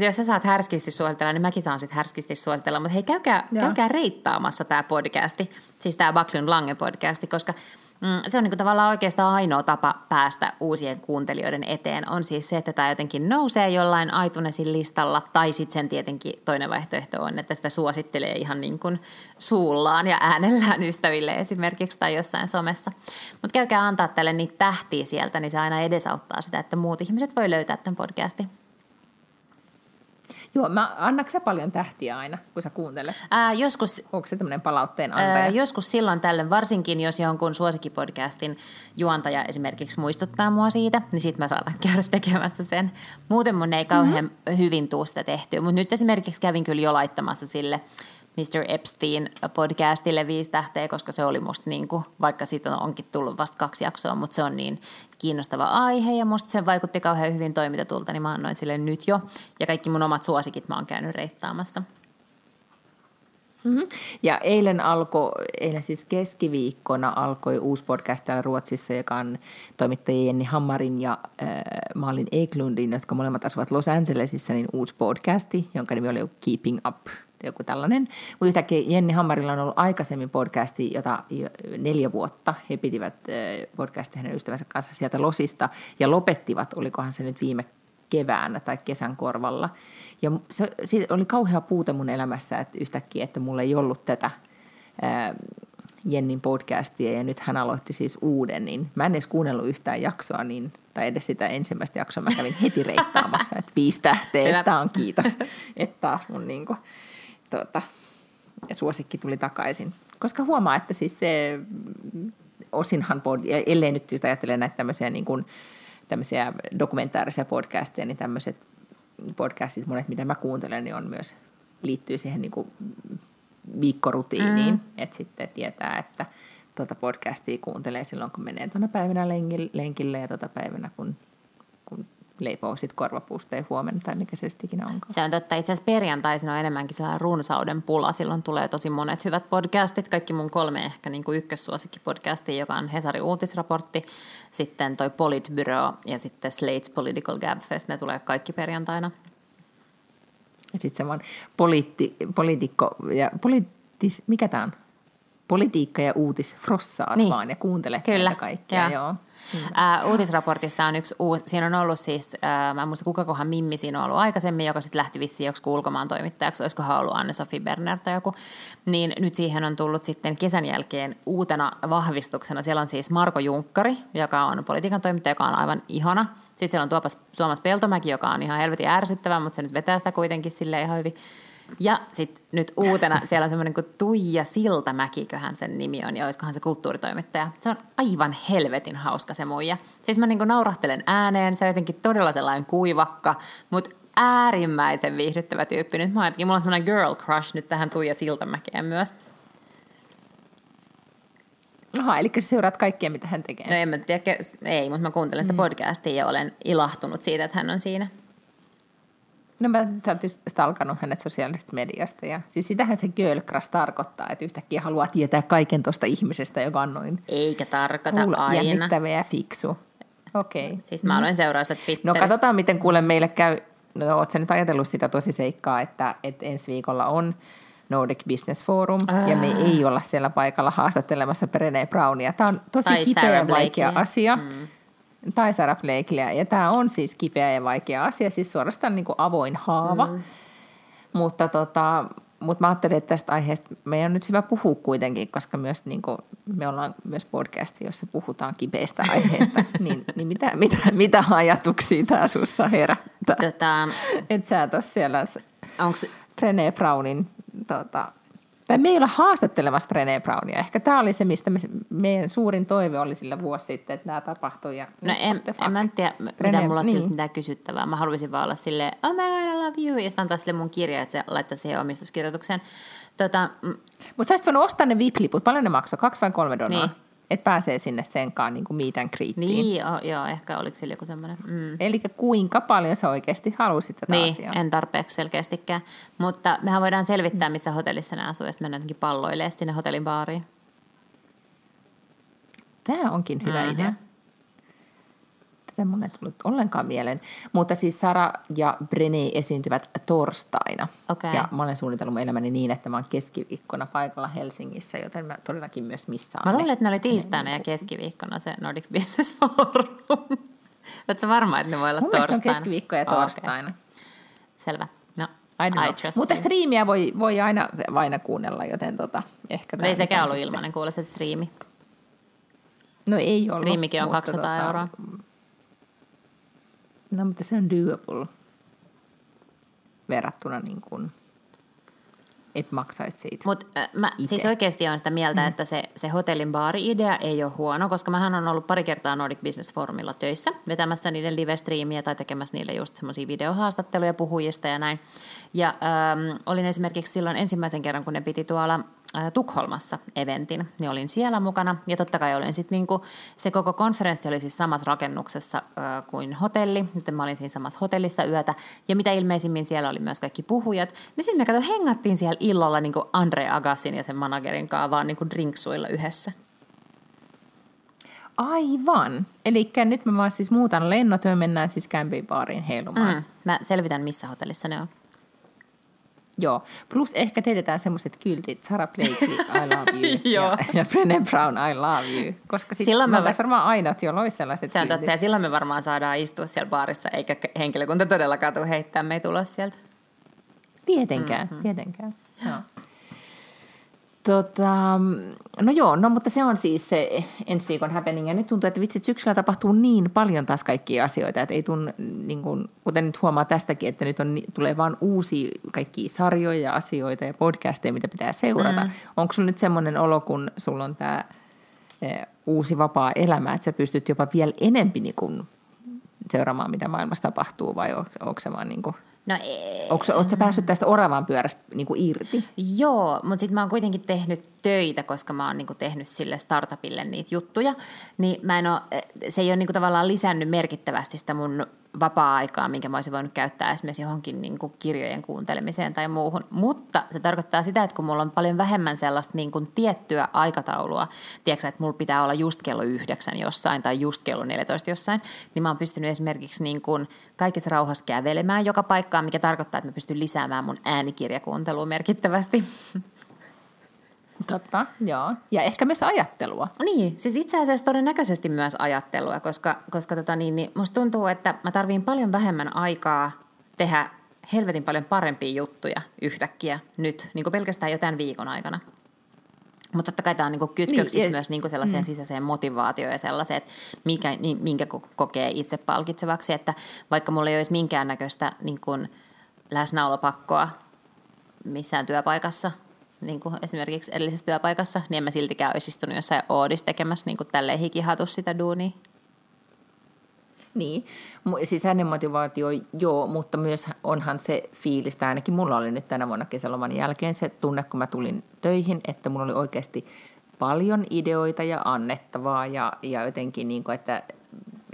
jos sä saat härskisti suositella, niin mäkin saan sitten härskisti suositella. Mutta hei, käykää, Joo. käykää reittaamassa tämä podcasti, siis tämä Backlund Lange podcasti, koska mm, se on niinku tavallaan oikeastaan ainoa tapa päästä uusien kuuntelijoiden eteen. On siis se, että tämä jotenkin nousee jollain iTunesin listalla, tai sitten sen tietenkin toinen vaihtoehto on, että sitä suosittelee ihan niin kuin suullaan ja äänellään ystäville esimerkiksi tai jossain somessa. Mutta käykää antaa tälle niitä tähtiä sieltä, niin se aina edesauttaa sitä, että muut ihmiset voi löytää tämän podcastin. Joo, mä, annatko sä paljon tähtiä aina, kun sä kuuntelet? Ää, joskus Onko se tämmöinen palautteen antaja? Ää, joskus silloin tällöin, varsinkin jos jonkun suosikkipodcastin juontaja esimerkiksi muistuttaa mua siitä, niin sit mä saatan käydä tekemässä sen. Muuten mun ei kauhean mm-hmm. hyvin tuu sitä tehtyä, mutta nyt esimerkiksi kävin kyllä jo laittamassa sille Mr. Epstein podcastille viisi tähteä, koska se oli musta niin kuin, vaikka siitä onkin tullut vasta kaksi jaksoa, mutta se on niin kiinnostava aihe ja musta se vaikutti kauhean hyvin toimitetulta, niin mä annoin sille nyt jo. Ja kaikki mun omat suosikit mä oon käynyt reittaamassa. Mm-hmm. Ja eilen alkoi, eilen siis keskiviikkona alkoi uusi podcast täällä Ruotsissa, joka on toimittajien Jenni Hammarin ja äh, Malin Eklundin, jotka molemmat asuvat Los Angelesissa, niin uusi podcasti, jonka nimi oli Keeping Up, joku tällainen. Mutta yhtäkkiä Jenni Hammarilla on ollut aikaisemmin podcasti, jota jo neljä vuotta he pitivät podcastia hänen ystävänsä kanssa sieltä Losista ja lopettivat, olikohan se nyt viime keväänä tai kesän korvalla. Ja se, siitä oli kauhea puute mun elämässä, että yhtäkkiä, että mulla ei ollut tätä ää, Jennin podcastia ja nyt hän aloitti siis uuden, niin mä en edes kuunnellut yhtään jaksoa, niin, tai edes sitä ensimmäistä jaksoa, mä kävin heti reittaamassa, että viisi tähteä, että on kiitos, että taas mun niinku, tuota, suosikki tuli takaisin. Koska huomaa, että siis se mm, osinhan, pod, ellei nyt just ajattele näitä tämmöisiä, niin kuin, tämmöisiä dokumentaarisia podcasteja, niin tämmöiset podcastit, monet mitä mä kuuntelen, niin on myös, liittyy siihen niin kuin viikkorutiiniin, mm. että sitten tietää, että tuota podcastia kuuntelee silloin, kun menee tuona päivänä lenkille ja tuota päivänä, kun, kun leipoo sit korvapuusteen huomenna tai mikä se sitten ikinä onkaan. Se on totta. Itse asiassa perjantaisin on enemmänkin sellainen runsauden pula. Silloin tulee tosi monet hyvät podcastit. Kaikki mun kolme ehkä niin kuin ykkössuosikkipodcastia, joka on Hesari uutisraportti, sitten toi Politbyro ja sitten Slate's Political Gabfest. Ne tulee kaikki perjantaina. Ja sitten semmoinen poliitti, poliitikko ja poliittis, mikä tämä on? Politiikka ja uutis frossaat Niin. vaan ja kuuntele Kyllä, näitä joo. Joo. Ää, uutisraportissa on yksi uusi, siinä on ollut siis, ää, mä en muista kuka kohan Mimmi siinä on ollut aikaisemmin, joka sitten lähti vissiin joku ulkomaan toimittajaksi, olisikohan ollut Anne-Sofi Berner tai joku, niin nyt siihen on tullut sitten kesän jälkeen uutena vahvistuksena, siellä on siis Marko Junkkari, joka on politiikan toimittaja, joka on aivan ihana, siis siellä on Tuomas, Tuomas Peltomäki, joka on ihan helvetin ärsyttävä, mutta se nyt vetää sitä kuitenkin sille ihan hyvin, ja sitten nyt uutena siellä on semmoinen kuin Tuija Siltamäkiköhän sen nimi on, ja olisikohan se kulttuuritoimittaja. Se on aivan helvetin hauska se muija. Siis mä niinku naurahtelen ääneen, se on jotenkin todella sellainen kuivakka, mutta äärimmäisen viihdyttävä tyyppi. Nyt mä ajattelin, mulla on semmoinen girl crush nyt tähän Tuija Siltamäkeen myös. Aha, eli sä seuraat kaikkea, mitä hän tekee. No en mä tiedä, ei, mutta mä kuuntelen sitä podcastia ja olen ilahtunut siitä, että hän on siinä. No mä sä oot just stalkannut hänet sosiaalisesta mediasta. Ja, siis sitähän se girl crush tarkoittaa, että yhtäkkiä haluaa tietää kaiken tuosta ihmisestä, joka on noin Eikä tarkoita kuule, aina. jännittävä ja fiksu. Okei. Okay. Siis mä aloin seuraa sitä No Twitterissä. katsotaan, miten kuule meille käy. No oot sä nyt ajatellut sitä tosi seikkaa, että, että ensi viikolla on Nordic Business Forum, Ah. ja me ei olla siellä paikalla haastattelemassa Brené Brownia. Tämä on tosi Tai kipeä ja vaikea asia. Mm. Tai Sarah Blakeleya. Ja tämä on siis kipeä ja vaikea asia, siis suorastaan niin kuin avoin haava. Mm. Mutta tota, mutta mä ajattelin, että tästä aiheesta meidän on nyt hyvä puhua kuitenkin, koska myös niin kuin, me ollaan myös podcast, jossa puhutaan kipeistä aiheista. niin niin mitä, mitä, mitä ajatuksia tämä sussa herättää? Tota, Että sä et ole siellä onks, Brené Brownin, tota, tai me ei olla haastattelemassa Brené Brownia. Ehkä tämä oli se, mistä me, meidän suurin toive oli sillä vuosi sitten, että nämä tapahtui. Ja No en, en mä tiedä, mitä René, mulla on niin. siltä mitään kysyttävää. Mä haluaisin vaan olla silleen, oh my god, I love you, ja sitten antaa sille mun kirja, että se laittaa siihen omistuskirjoitukseen. Tota, Mutta sä olisit voinut ostaa ne VIP-liput. Paljon ne maksoi? Kaksi vai kolme dollaa? Niin. Että pääsee sinne senkaan niin kuin and greetiin. niin, oh, joo, ehkä oliko sillä joku semmoinen. Mm. Eli kuinka paljon sä oikeasti halusit tätä Niin, asiaa? en tarpeeksi selkeästikään. Mutta mehän voidaan selvittää, missä hotellissa ne asuu, ja sitten mennään jotenkin sinne hotellin baariin. Tämä onkin hyvä Mhm. idea. Tätä mun ei tullut ollenkaan mieleen. Mutta siis Sara ja Brené esiintyvät torstaina. Okei. Ja mä olen suunnitellut mun elämäni niin, että mä oon keskiviikkona paikalla Helsingissä, joten mä todellakin myös missaan. Mä luulen, että ne oli tiistaina ja keskiviikkona se Nordic Business Forum. Oletko varma, että ne voi olla Mun torstaina? keskiviikko ja torstaina. Selvä. No, Mutta striimiä voi, voi aina, aina kuunnella, joten tota, ehkä... Ei sekään ollut sitten- ilmainen, kuule se striimi. No ei ollut. Striimikin on mutta 200 euroa. No mutta se on doable verrattuna niin kuin, et maksaisi siitä. Mutta mä Ite. siis oikeasti olen sitä mieltä, mm. että se, se hotellin baari-idea ei ole huono, koska mähän on ollut pari kertaa Nordic Business Forumilla töissä, vetämässä niiden live-striimiä tai tekemässä niille just semmoisia videohaastatteluja puhujista ja näin. Ja ähm, olin esimerkiksi silloin ensimmäisen kerran, kun ne piti tuolla äh, Tukholmassa eventin, niin olin siellä mukana. Ja totta kai olin sitten niinku, se koko konferenssi oli siis samassa rakennuksessa äh, kuin hotelli, nyt mä olin siinä samassa hotellissa yötä. Ja mitä ilmeisimmin siellä oli myös kaikki puhujat. Niin sitten me kato, hengattiin siellä illalla niinku Andre Agassin ja sen managerin kanssa vaan niinku drinksuilla yhdessä. Aivan. Eli nyt mä vaan siis muutan lennot ja me mennään siis campingbaariin heilumaan. Mm. Mm. Mä selvitän, missä hotellissa ne on. Joo. Plus ehkä teetetään semmoiset kyltit, Sarah Blakely, I love you, ja, ja Brené Brown, I love you. Koska sit Silloin me oltais varmaan ainoat, joilla olisi sellaiset Se on kyltit. totta, ja silloin me varmaan saadaan istua siellä baarissa, eikä henkilökunta todellakaan tule heittää meitä ulos sieltä. Tietenkään, mm-hmm. tietenkään. Joo. Tota, no joo, no mutta se on siis se ensi viikon happening. Ja nyt tuntuu, että vitsit syksyllä tapahtuu niin paljon taas kaikkia asioita, että ei tunnu, niin kuin, kuten nyt huomaa tästäkin, että nyt on, tulee vaan uusia kaikkia sarjoja ja asioita ja podcasteja, mitä pitää seurata. Mm. Onko sulla nyt semmoinen olo, kun sulla on tämä uusi vapaa elämä, että sä pystyt jopa vielä enempi niin kuin, seuraamaan, mitä maailmassa tapahtuu, vai on- onko se vaan niin kuin, No ei. Onko sä päässyt tästä oravan pyörästä niin kuin irti? Joo, mutta sitten mä oon kuitenkin tehnyt töitä, koska mä oon niinku tehnyt sille startupille niitä juttuja, niin mä en oo, se ei ole niinku tavallaan lisännyt merkittävästi sitä mun vapaa-aikaa, minkä mä olisin voinut käyttää esimerkiksi johonkin niinku kirjojen kuuntelemiseen tai muuhun. Mutta se tarkoittaa sitä, että kun mulla on paljon vähemmän sellaista niinku tiettyä aikataulua, tiedätkö, että mulla pitää olla just kello yhdeksän jossain tai just kello 14 jossain, niin mä oon pystynyt esimerkiksi niinku kaikessa rauhassa kävelemään joka paikkaan, mikä tarkoittaa, että mä pystyn lisäämään mun äänikirjakuuntelua merkittävästi. Totta, joo. Ja ehkä myös ajattelua. Niin, siis itse asiassa todennäköisesti myös ajattelua, koska, koska tota niin, niin musta tuntuu, että mä tarviin paljon vähemmän aikaa tehdä helvetin paljon parempia juttuja yhtäkkiä nyt, niin kuin pelkästään jo tämän viikon aikana. Mutta totta kai tämä on niinku kytköksissä Niin, niin, myös niinku sellaiseen mm. sisäiseen motivaatioon ja sellaiseen, että mikä, niin, minkä ko- kokee itse palkitsevaksi. Että vaikka mulla ei olisi minkäännäköistä niin kuin läsnäolopakkoa missään työpaikassa, niin kuin esimerkiksi edellisessä työpaikassa, niin en mä siltikään olisi istunut jossain Oodissa tekemässä niin kuin tälleen hikihatus sitä duunia. Niin, sisäinen motivaatio joo, mutta myös onhan se fiilis, tai ainakin mulla oli nyt tänä vuonna kesäloman jälkeen se tunne, kun mä tulin töihin, että mulla oli oikeasti paljon ideoita ja annettavaa ja, ja jotenkin niin kuin, että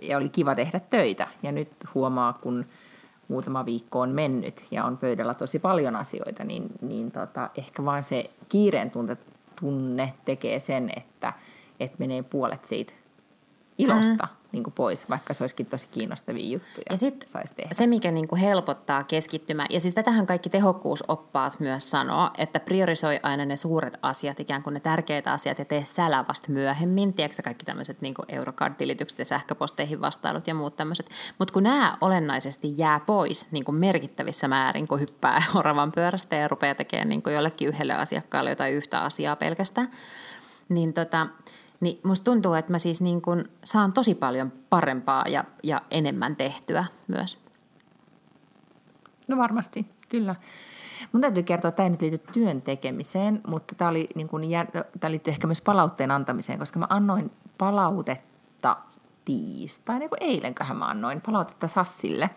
ja oli kiva tehdä töitä. Ja nyt huomaa, kun muutama viikko on mennyt ja on pöydällä tosi paljon asioita, niin, niin tota, ehkä vaan se kiireen tunne, tunne tekee sen, että, että menee puolet siitä ilosta mm. Niin kuin pois, vaikka se olisikin tosi kiinnostavia juttuja. Ja sitten se, mikä niinku helpottaa keskittymään, ja siis tätähän kaikki tehokkuusoppaat myös sanoo, että priorisoi aina ne suuret asiat, ikään kuin ne tärkeät asiat, ja tee sälä vasta myöhemmin. Tiedätkö kaikki tämmöiset niinku Eurocard-tilitykset ja sähköposteihin vastailut ja muut tämmöiset. Mutta kun nämä olennaisesti jää pois niin kuin merkittävissä määrin, kun hyppää oravan pyörästä ja rupeaa tekemään niin kuin jollekin yhdelle asiakkaalle jotain yhtä asiaa pelkästään, niin tota, niin musta tuntuu, että mä siis niin kun saan tosi paljon parempaa ja, ja enemmän tehtyä myös. No varmasti, kyllä. Mun täytyy kertoa, että tämä ei nyt liity työn tekemiseen, mutta tämä, oli, niin kuin, tämä liittyy ehkä myös palautteen antamiseen, koska mä annoin palautetta tiistaina, kun eilenköhän mä annoin palautetta Sassille.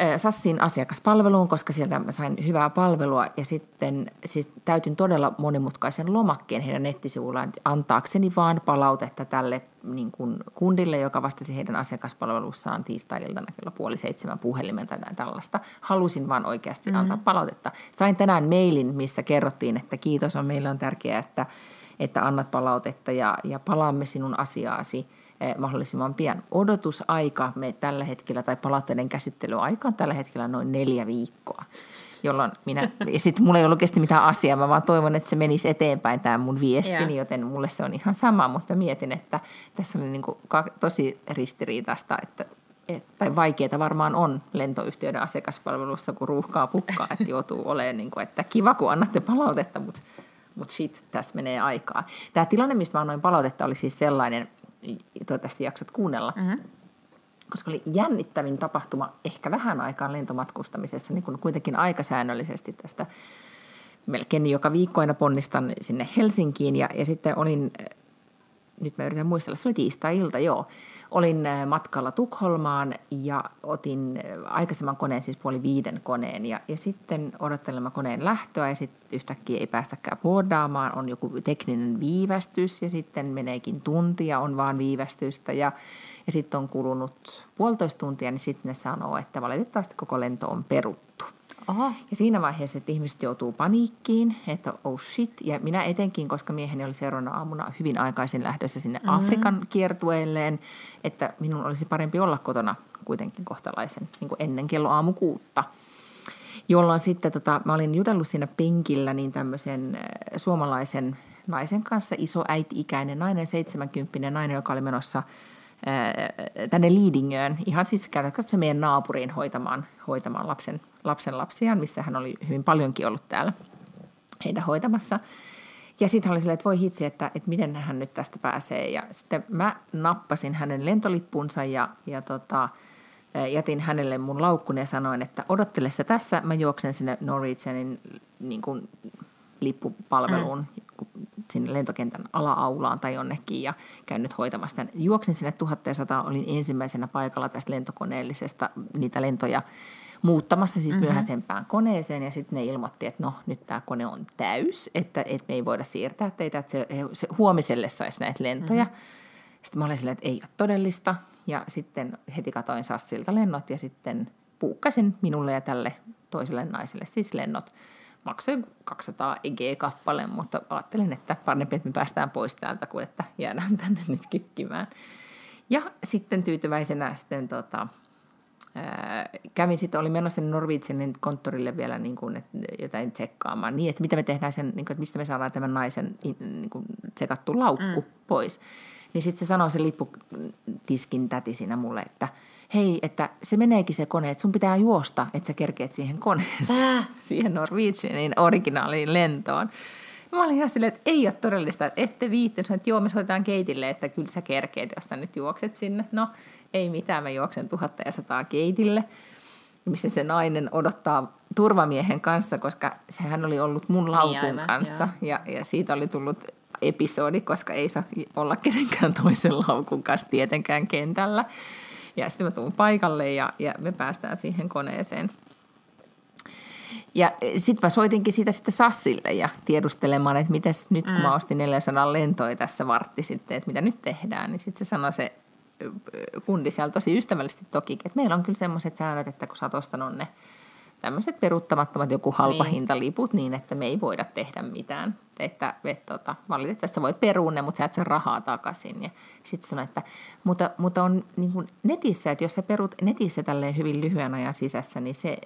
Ö, Sassin asiakaspalveluun, koska sieltä mä sain hyvää palvelua ja sitten siis täytin todella monimutkaisen lomakkeen heidän nettisivullaan antaakseni vaan palautetta tälle niin kuin kundille, joka vastasi heidän asiakaspalvelussaan tiistai-iltana kello puoli seitsemän puhelimen tai tällaista. Halusin vaan oikeasti mm-hmm. antaa palautetta. Sain tänään mailin, missä kerrottiin, että kiitos on, meillä on tärkeää, että, että annat palautetta ja, ja palaamme sinun asiaasi mahdollisimman pian. Odotusaika me tällä hetkellä, tai palautteiden käsittelyaika on tällä hetkellä noin neljä viikkoa, jolloin minä, sitten mulla ei ollut oikeasti mitään asiaa, mä vaan toivon, että se menisi eteenpäin tämä mun viestini, Joo. joten mulle se on ihan sama, mutta mietin, että tässä on niin kuin tosi ristiriitaista, että et, tai vaikeaa varmaan on lentoyhtiöiden asiakaspalvelussa, kun ruuhkaa pukkaa, että joutuu olemaan, niin kuin, että kiva kun annatte palautetta, mutta mut shit, tässä menee aikaa. Tämä tilanne, mistä mä annoin palautetta, oli siis sellainen, toivottavasti jaksat kuunnella, mm-hmm. koska oli jännittävin tapahtuma ehkä vähän aikaan lentomatkustamisessa, niin kuin kuitenkin aika säännöllisesti tästä melkein joka viikko aina ponnistan sinne Helsinkiin. Ja, ja sitten olin, nyt mä yritän muistella, se oli tiistai-ilta, joo, olin äh, matkalla Tukholmaan ja otin äh, aikaisemman koneen, siis puoli viiden koneen. Ja, ja sitten odottelemme koneen lähtöä ja sitten yhtäkkiä ei päästäkään boardaamaan, on joku tekninen viivästys ja sitten meneekin tuntia, on vaan viivästystä. Ja, ja sitten on kulunut puolitoista tuntia, niin sitten ne sanoo, että valitettavasti koko lento on peruttu. Oho. Ja siinä vaiheessa, että ihmiset joutuu paniikkiin, että oh shit, ja minä etenkin, koska mieheni oli seuraavana aamuna hyvin aikaisin lähdössä sinne mm-hmm. Afrikan kiertueelleen, että minun olisi parempi olla kotona kuitenkin kohtalaisen niin kuin ennen kello aamu kuutta. Jolloin sitten tota, mä olin jutellut siinä penkillä niin tämmöisen äh, suomalaisen naisen kanssa, iso äiti-ikäinen nainen, 70 nainen, joka oli menossa äh, tänne Liidingöön, ihan siis käytännössä meidän naapuriin hoitamaan, hoitamaan lapsen, lapsen lapsiaan, missä hän oli hyvin paljonkin ollut täällä heitä hoitamassa. Ja sitten hän oli silleen, että voi hitsi, että, että miten hän nyt tästä pääsee. Ja sitten mä nappasin hänen lentolippunsa ja, ja tota, jätin hänelle mun laukkuni ja sanoin, että odottele se tässä, mä juoksen sinne Norwegianin niin kuin, lippupalveluun mm. sinne lentokentän ala-aulaan tai jonnekin ja käyn nyt hoitamassa tämän. Juoksin sinne 1100, olin ensimmäisenä paikalla tästä lentokoneellisesta niitä lentoja muuttamassa siis mm-hmm. myöhäisempään koneeseen ja sitten ne ilmoitti, että no nyt tämä kone on täys, että, että me ei voida siirtää teitä, että se, se huomiselle saisi näitä lentoja. Mm-hmm. Sitten mä olin silleen, että ei ole todellista ja sitten heti katoin Sassilta lennot ja sitten puukkasin minulle ja tälle toiselle naiselle siis lennot. Maksoin 200 EG-kappale, mutta ajattelin, että parempi, että me päästään pois täältä kuin että jäädään tänne nyt kykkimään. Ja sitten tyytyväisenä sitten tota, kävin sitten, oli menossa Norwegianin konttorille vielä niin kuin, että jotain tsekkaamaan, niin että mitä me tehdään sen, niin kuin, että mistä me saadaan tämän naisen niin kuin, tsekattu laukku mm. pois. Niin sitten se sanoi se lipputiskin täti siinä mulle, että hei, että se meneekin se kone, että sun pitää juosta, että sä kerkeet siihen koneeseen, äh. siihen Norwegianin originaaliin lentoon. Mä olin ihan silleen, että ei ole todellista, että ette viittynyt, että joo, me soitetaan keitille, että kyllä sä kerkeet, jos sä nyt juokset sinne. No, ei mitään, mä juoksen tuhatta ja sataa keitille, missä se nainen odottaa turvamiehen kanssa, koska sehän oli ollut mun laukun niin aivan, kanssa. Ja, ja siitä oli tullut episodi, koska ei saa olla kenenkään toisen laukun kanssa tietenkään kentällä. Ja sitten mä tuun paikalle ja, ja me päästään siihen koneeseen. Ja sitten mä soitinkin siitä sitten Sassille ja tiedustelemaan, että miten nyt kun mä ostin 400 lentoja tässä vartti sitten, että mitä nyt tehdään, niin sitten se sanoi se kundi siellä tosi ystävällisesti toki, että meillä on kyllä semmoiset säännöt, että kun sä oot ostanut ne tämmöiset peruuttamattomat joku halpa niin. hintaliput niin, että me ei voida tehdä mitään. Että et, tota, valitettavasti sä voit perua ne, mutta sä et sen rahaa takaisin. Ja sitten sanoi, että mutta, mutta on niin kuin netissä, että jos sä perut netissä tälleen hyvin lyhyen ajan sisässä, niin se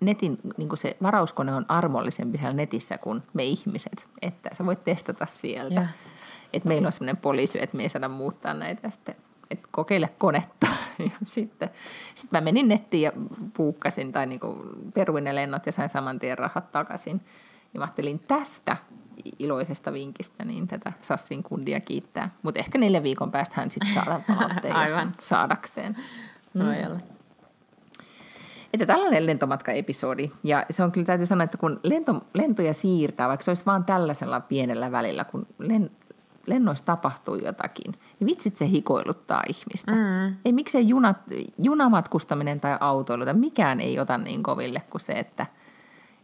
netin, niin kuin se varauskone on armollisempi siellä netissä kuin me ihmiset. Että sä voit testata sieltä. Että meillä on semmoinen poliisi, että me ei saada muuttaa näitä sitten että kokeile konetta. Ja sitten sit mä menin nettiin ja puukkasin tai niin peruin ne lennot ja sain saman tien rahat takaisin. Ja mä ajattelin tästä iloisesta vinkistä niin tätä Sassin kundia kiittää. Mutta ehkä neljän viikon päästä hän sitten saada palautteen saadakseen. Mm. Että tällainen lentomatka-episodi. Ja se on kyllä täytyy sanoa, että kun lento, lentoja siirtää, vaikka se olisi vaan tällaisella pienellä välillä, kun len, lennoissa tapahtuu jotakin, niin vitsit se hikoiluttaa ihmistä. Mm. Ei miksei junat, junamatkustaminen tai autoilu tai mikään ei ota niin koville kuin se, että,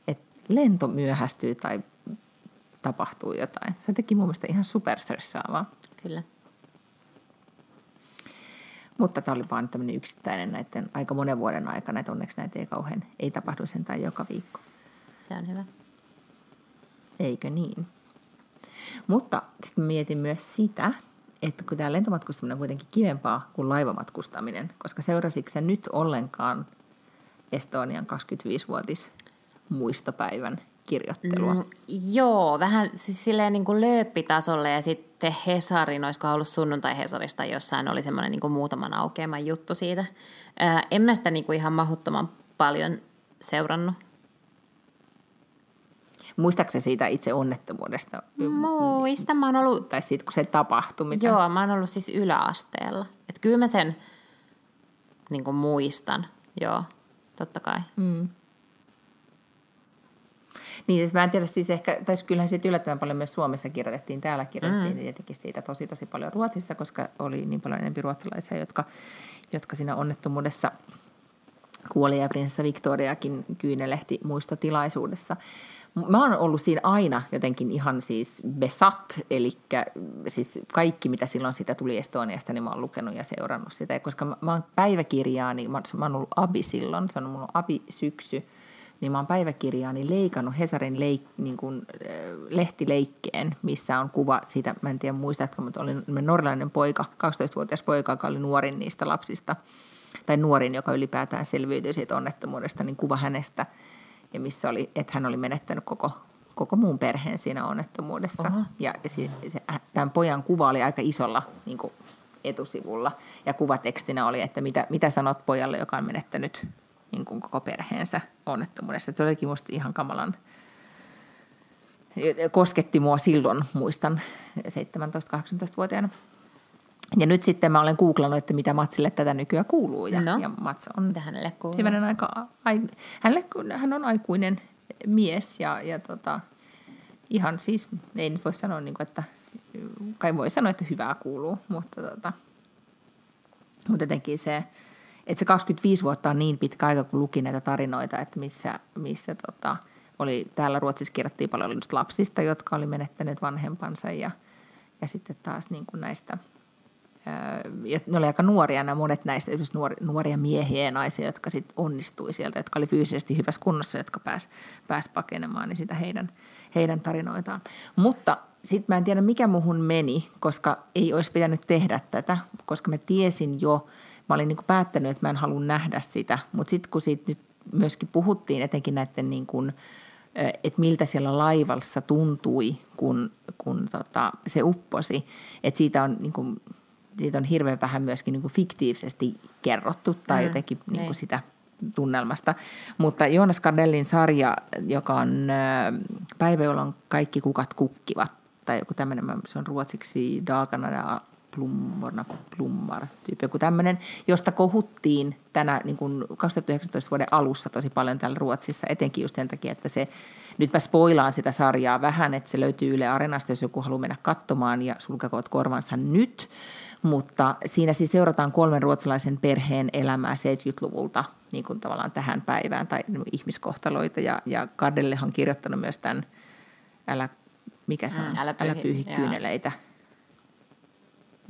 että lento myöhästyy tai tapahtuu jotain. Se teki mun mielestä ihan superstressaavaa. Kyllä. Mutta tämä oli vaan tämmöinen yksittäinen näiden aika monen vuoden aikana, että onneksi näitä ei kauhean, ei tapahdu sen tai joka viikko. Se on hyvä. Eikö niin? Mutta sitten mietin myös sitä, että kun tämä lentomatkustaminen on kuitenkin kivempaa kuin laivamatkustaminen, koska seurasitko sä nyt ollenkaan Estonian 25-vuotis muistopäivän kirjoittelua? Mm, joo, vähän siis silleen niin kuin lööppitasolle ja sitten Hesarin, olisiko ollut sunnuntai Hesarista jossain, oli semmoinen niin kuin muutaman aukeaman juttu siitä. Ää, en mä sitä niin kuin ihan mahuttoman paljon seurannut. Muistaakseni siitä itse onnettomuudesta? Muista, mä oon ollut... Tai siitä, kun se tapahtui? Mitä? Joo, mä oon ollut siis yläasteella. Että kyllä mä sen niin kuin muistan, joo, totta kai. Mm. Niin, siis mä en tiedä, siis ehkä, tai kyllähän siitä yllättävän paljon myös Suomessa kirjoitettiin, täällä kirjoitettiin mm. tietenkin siitä tosi tosi paljon Ruotsissa, koska oli niin paljon enemmän ruotsalaisia, jotka, jotka siinä onnettomuudessa kuoli ja prinsessa Victoriakin kyynelehti muistotilaisuudessa. Mä oon ollut siinä aina jotenkin ihan siis besat, eli siis kaikki mitä silloin sitä tuli Estoniasta, niin mä oon lukenut ja seurannut sitä. Ja koska mä, mä oon päiväkirjaa, niin mä, mä oon ollut abi silloin, se on mun abi syksy, niin mä oon päiväkirjaani leikannut Hesarin leik, niin kuin, lehtileikkeen, missä on kuva siitä, mä en tiedä muistatko, mutta oli norjalainen poika, 12-vuotias poika, joka oli nuorin niistä lapsista, tai nuorin, joka ylipäätään selviytyi siitä onnettomuudesta, niin kuva hänestä – ja missä oli, että hän oli menettänyt koko, koko muun perheen siinä onnettomuudessa. Oho. Ja se, se, tämän pojan kuva oli aika isolla niin kuin etusivulla ja kuvatekstinä oli, että mitä, mitä sanot pojalle, joka on menettänyt niin kuin koko perheensä onnettomuudessa. Se olikin musta ihan kamalan, kosketti mua silloin, muistan 17-18-vuotiaana. Ja nyt sitten mä olen googlannut, että mitä Matsille tätä nykyään kuuluu. Ja, no, ja Mats on mitä hänelle kuuluu? Hyvänen aika, ai, hänelle, hän on aikuinen mies ja, ja tota, ihan siis, ei nyt voi sanoa, niin kuin, että kai voi sanoa, että hyvää kuuluu, mutta, tota, mutta jotenkin se, että se 25 vuotta on niin pitkä aika, kun luki näitä tarinoita, että missä, missä tota, oli, täällä Ruotsissa kirjattiin paljon lapsista, jotka oli menettäneet vanhempansa ja, ja sitten taas niin kuin näistä – ja ne oli aika nuoria nämä monet näistä, esimerkiksi nuori, nuoria miehiä ja naisia, jotka sitten onnistui sieltä, jotka oli fyysisesti hyvässä kunnossa, jotka pääs, pääs pakenemaan, niin sitä heidän, heidän tarinoitaan. Mutta sitten mä en tiedä, mikä muhun meni, koska ei olisi pitänyt tehdä tätä, koska mä tiesin jo, mä olin niin kuin päättänyt, että mä en halua nähdä sitä, mutta sitten kun siitä nyt myöskin puhuttiin etenkin näiden niin kuin, että miltä siellä laivassa tuntui, kun, kun tota, se upposi. Että siitä on niin kuin, siitä on hirveän vähän myöskin niin kuin fiktiivisesti kerrottu tai mm, jotenkin niin kuin sitä tunnelmasta. Mutta Joonas Kardellin sarja, joka on päivä, jolloin kaikki kukat kukkivat, tai joku tämmöinen, se on ruotsiksi Dagana ja Plummarna Plummar, tyyppi joku tämmöinen, josta kohuttiin tänä niin kuin 2019 vuoden alussa tosi paljon täällä Ruotsissa, etenkin just sen takia, että se, nyt mä spoilaan sitä sarjaa vähän, että se löytyy Yle Areenasta, jos joku haluaa mennä katsomaan ja sulkakoot korvansa nyt, mutta siinä siis seurataan kolmen ruotsalaisen perheen elämää 70-luvulta niin kuin tavallaan tähän päivään tai ihmiskohtaloita. Ja, ja Kardellehan on kirjoittanut myös tämän Älä, mikä se on? Mm, älä, pyyhi, älä pyyhi kyyneleitä.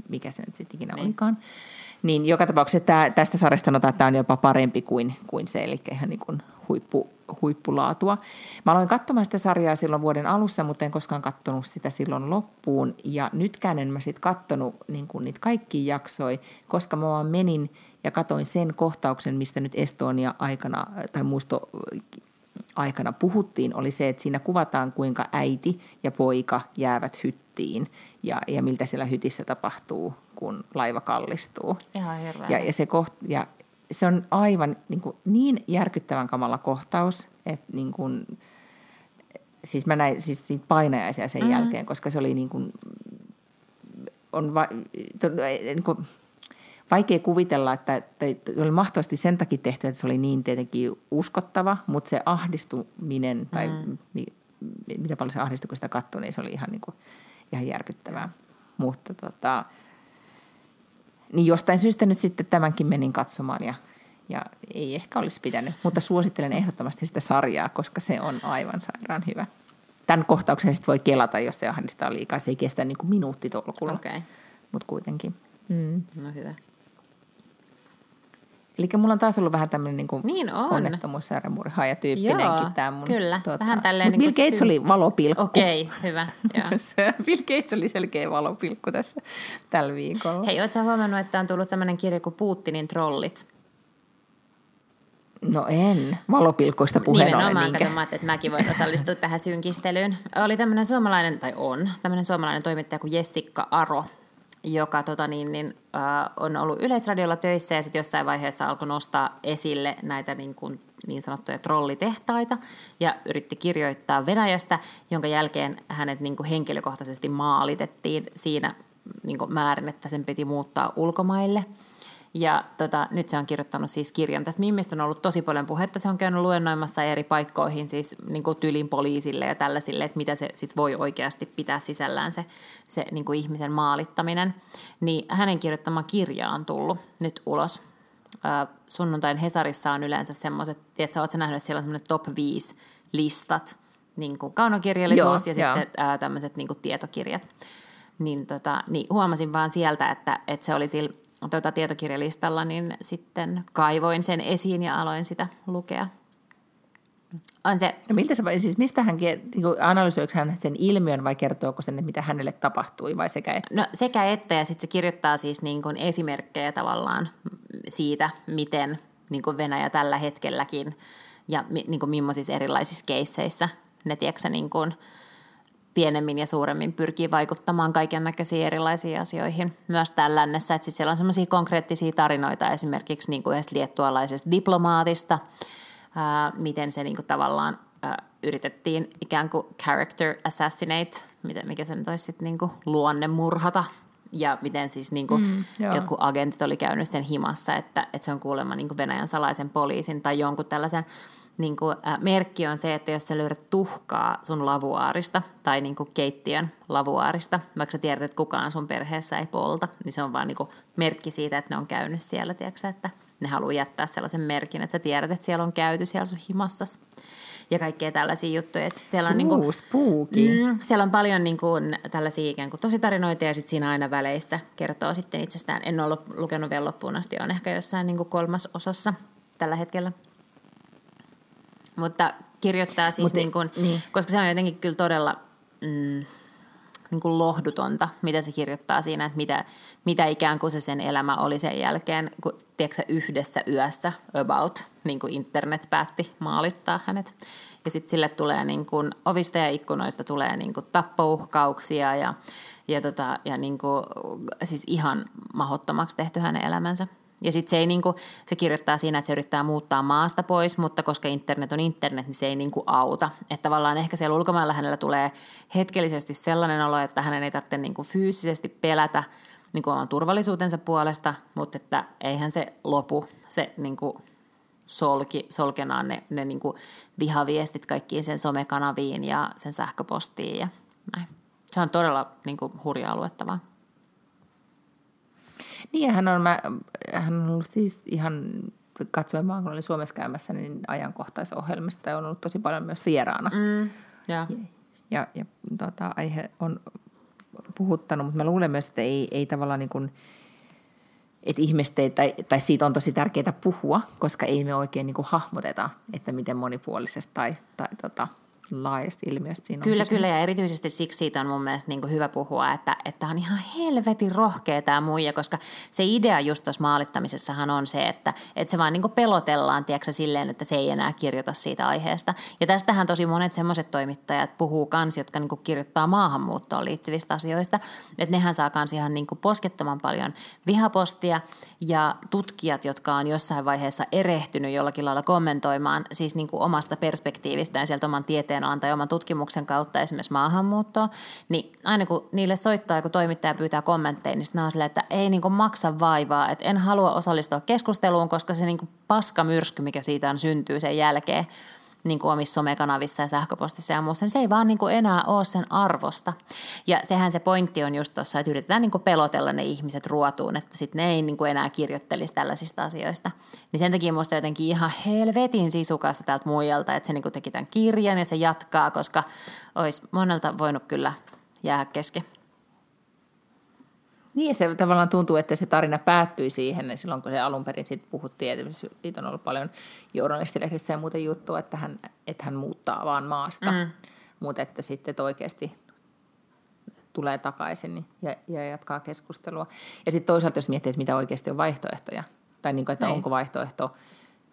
Mikä se nyt sitten ikinä niin. olikaan. Niin joka tapauksessa tästä sarjasta sanotaan, että tämä on jopa parempi kuin, kuin se, eli ihan niin kuin huippu, huippulaatua. Mä aloin katsomaan sitä sarjaa silloin vuoden alussa, mutta en koskaan katsonut sitä silloin loppuun. Ja nytkään en mä sitten katsonut niin kuin niitä kaikki jaksoi, koska mä vaan menin ja katoin sen kohtauksen, mistä nyt Estonia aikana tai muisto aikana puhuttiin, oli se, että siinä kuvataan, kuinka äiti ja poika jäävät hyttiin ja, ja miltä siellä hytissä tapahtuu, kun laiva kallistuu. Ihan ja, ja, se koht, ja se on aivan niin, kuin, niin järkyttävän kamala kohtaus, että niin kuin, siis mä näin siis painajaisia sen mm-hmm. jälkeen, koska se oli niin kuin, on va, to, niin kuin, vaikea kuvitella, että, että oli mahtavasti sen takia tehty, että se oli niin tietenkin uskottava, mutta se ahdistuminen tai mm. mi, mitä paljon se ahdistui, kun sitä katsoi, niin se oli ihan, niin kuin, ihan järkyttävää. Mutta tota, niin jostain syystä nyt sitten tämänkin menin katsomaan ja, ja ei ehkä olisi pitänyt, mutta suosittelen ehdottomasti sitä sarjaa, koska se on aivan sairaan hyvä. Tämän kohtauksen sitten voi kelata, jos se ahdistaa liikaa. Se ei kestä niin kuin minuuttitolkulla, okay. mutta kuitenkin. Mm. No hyvä. Eli mulla on taas ollut vähän tämmöinen niin Niin on. onnettomuus ja tyyppinenkin tämä mun. kyllä. Vähän tälleen Mut Bill Gates sy- oli valopilkku. Okei, hyvä. Joo. Se Bill Gates oli selkeä valopilkku tässä tällä viikolla. Hei, ootko huomannut, että on tullut tämmöinen kirja kuin Putinin trollit? No en. Valopilkkoista puheen Nimenomaan, kato, mä että mäkin voin osallistua tähän synkistelyyn. Oli tämmöinen suomalainen, tai on, tämmöinen suomalainen toimittaja kuin Jessica Aro, joka tota, niin, niin, äh, on ollut Yleisradiolla töissä ja sitten jossain vaiheessa alkoi nostaa esille näitä niin, kuin, niin sanottuja trollitehtaita ja yritti kirjoittaa Venäjästä, jonka jälkeen hänet niin kuin henkilökohtaisesti maalitettiin siinä niin kuin määrin, että sen piti muuttaa ulkomaille. Ja tota, nyt se on kirjoittanut siis kirjan. Tästä Mimmistä on ollut tosi paljon puhetta. Se on käynyt luennoimassa eri paikkoihin, siis niin kuin tylin poliisille ja tällaisille, että mitä se sit voi oikeasti pitää sisällään se, se niin kuin ihmisen maalittaminen. Niin hänen kirjoittama kirja on tullut nyt ulos. Äh, sunnuntain Hesarissa on yleensä semmoiset, tiedätkö, oletko nähnyt, että siellä on semmoinen top 5 listat, niin kuin kaunokirjallisuus Joo, ja joo. sitten äh, tämmöiset niin kuin tietokirjat niin, tota, niin huomasin vaan sieltä, että, että se oli sillä tota, tietokirjalistalla, niin sitten kaivoin sen esiin ja aloin sitä lukea. On se, No miltä se, siis mistä hän, niinku, analysoiko hän sen ilmiön vai kertooko sen, että mitä hänelle tapahtui vai sekä että? no sekä että, ja sitten se kirjoittaa siis niin kuin esimerkkejä tavallaan siitä, miten niin kuin Venäjä tällä hetkelläkin ja niin kuin millaisissa erilaisissa keisseissä ne, tiedätkö, niin kuin pienemmin ja suuremmin pyrkii vaikuttamaan kaiken näköisiin erilaisiin asioihin. Myös täällä lännessä, että sit siellä on semmoisia konkreettisia tarinoita esimerkiksi niin kuin liettualaisesta diplomaatista, ää, miten se niin kuin tavallaan ää, yritettiin ikään kuin character assassinate, mikä se nyt olisi sitten niin kuin luonnemurhata, ja miten siis niin kuin mm, joo. jotkut agentit oli käynyt sen himassa, että, että se on kuulemma niin kuin Venäjän salaisen poliisin tai jonkun tällaisen niin kuin, äh, merkki on se, että jos sä löydät tuhkaa sun lavuaarista tai niin kuin keittiön lavuaarista, vaikka sä tiedät, että kukaan sun perheessä ei polta, niin se on vaan niin kuin merkki siitä, että ne on käynyt siellä, tiedätkö, että ne haluaa jättää sellaisen merkin, että sä tiedät, että siellä on käyty siellä sun himassas ja kaikkea tällaisia juttuja. Että sit siellä on niin kuin, Uu, spooky. Mm, siellä on paljon niin kuin, tällaisia ikään kuin tositarinoita ja sitten siinä aina väleissä kertoo sitten itsestään. En ole lukenut vielä loppuun asti, on ehkä jossain niin kuin kolmas osassa tällä hetkellä. Mutta kirjoittaa siis, Mut ni- niin kuin, niin. koska se on jotenkin kyllä todella mm, niin kuin lohdutonta, mitä se kirjoittaa siinä, että mitä, mitä ikään kuin se sen elämä oli sen jälkeen, kun tiedätkö, sä, yhdessä yössä about, niin kuin internet päätti maalittaa hänet. Ja sitten sille tulee niin kuin, ovista ja ikkunoista tulee niin kuin tappouhkauksia ja, ja, tota, ja niin kuin, siis ihan mahottomaksi tehty hänen elämänsä. Ja sitten se ei niinku, se kirjoittaa siinä, että se yrittää muuttaa maasta pois, mutta koska internet on internet, niin se ei niinku auta. Että tavallaan ehkä siellä ulkomailla hänellä tulee hetkellisesti sellainen olo, että hänen ei tarvitse niinku fyysisesti pelätä niinku oman turvallisuutensa puolesta, mutta että eihän se lopu, se niinku solki, solkenaan ne, ne niinku vihaviestit kaikkiin sen somekanaviin ja sen sähköpostiin ja näin. Se on todella niinku hurjaa luettavaa. Niin hän on, mä, hän on ollut siis ihan, katsoin vaan kun olin Suomessa käymässä, niin ajankohtaisohjelmista ja on ollut tosi paljon myös vieraana. Mm, ja. Ja, ja tota, aihe on puhuttanut, mutta mä luulen myös, että ei, ei tavallaan niin kuin, että ihmiset ei, tai, tai siitä on tosi tärkeää puhua, koska ei me oikein niin kuin hahmoteta, että miten monipuolisesta tai, tai tota, laajasta ilmiöstä siinä on Kyllä, kysymys. kyllä, ja erityisesti siksi siitä on mun mielestä niin hyvä puhua, että, että on ihan helvetin rohkea tämä muija, koska se idea just tuossa maalittamisessahan on se, että, että se vaan niin pelotellaan, tiedätkö, silleen, että se ei enää kirjoita siitä aiheesta. Ja tästähän tosi monet semmoiset toimittajat puhuu kans, jotka niin kirjoittaa maahanmuuttoon liittyvistä asioista, että nehän saa kans ihan niin poskettoman paljon vihapostia, ja tutkijat, jotka on jossain vaiheessa erehtynyt jollakin lailla kommentoimaan, siis niin omasta perspektiivistään sieltä oman tieteenalan tai oman tutkimuksen kautta esimerkiksi maahanmuuttoa, niin aina kun niille soittaa, kun toimittaja pyytää kommentteja, niin sitten on silleen, että ei niin kuin maksa vaivaa, että en halua osallistua keskusteluun, koska se niin kuin paskamyrsky, mikä siitä on syntyy sen jälkeen, niin kuin omissa somekanavissa ja sähköpostissa ja muussa, niin se ei vaan niin kuin enää ole sen arvosta. Ja sehän se pointti on just tuossa, että yritetään niin kuin pelotella ne ihmiset ruotuun, että sitten ne ei niin kuin enää kirjoittelisi tällaisista asioista. Niin sen takia musta jotenkin ihan helvetin sisukasta täältä muijalta, että se niin kuin teki tämän kirjan ja se jatkaa, koska olisi monelta voinut kyllä jäädä kesken. Niin, ja se tavallaan tuntuu, että se tarina päättyi siihen, silloin kun se alun perin siitä puhuttiin, että siitä on ollut paljon journalistilehdissä ja muuten juttua, että hän, että hän muuttaa vaan maasta, mm. mutta että sitten että oikeasti tulee takaisin ja, ja jatkaa keskustelua. Ja sitten toisaalta, jos miettii, että mitä oikeasti on vaihtoehtoja, tai niin kuin, että niin. onko vaihtoehto,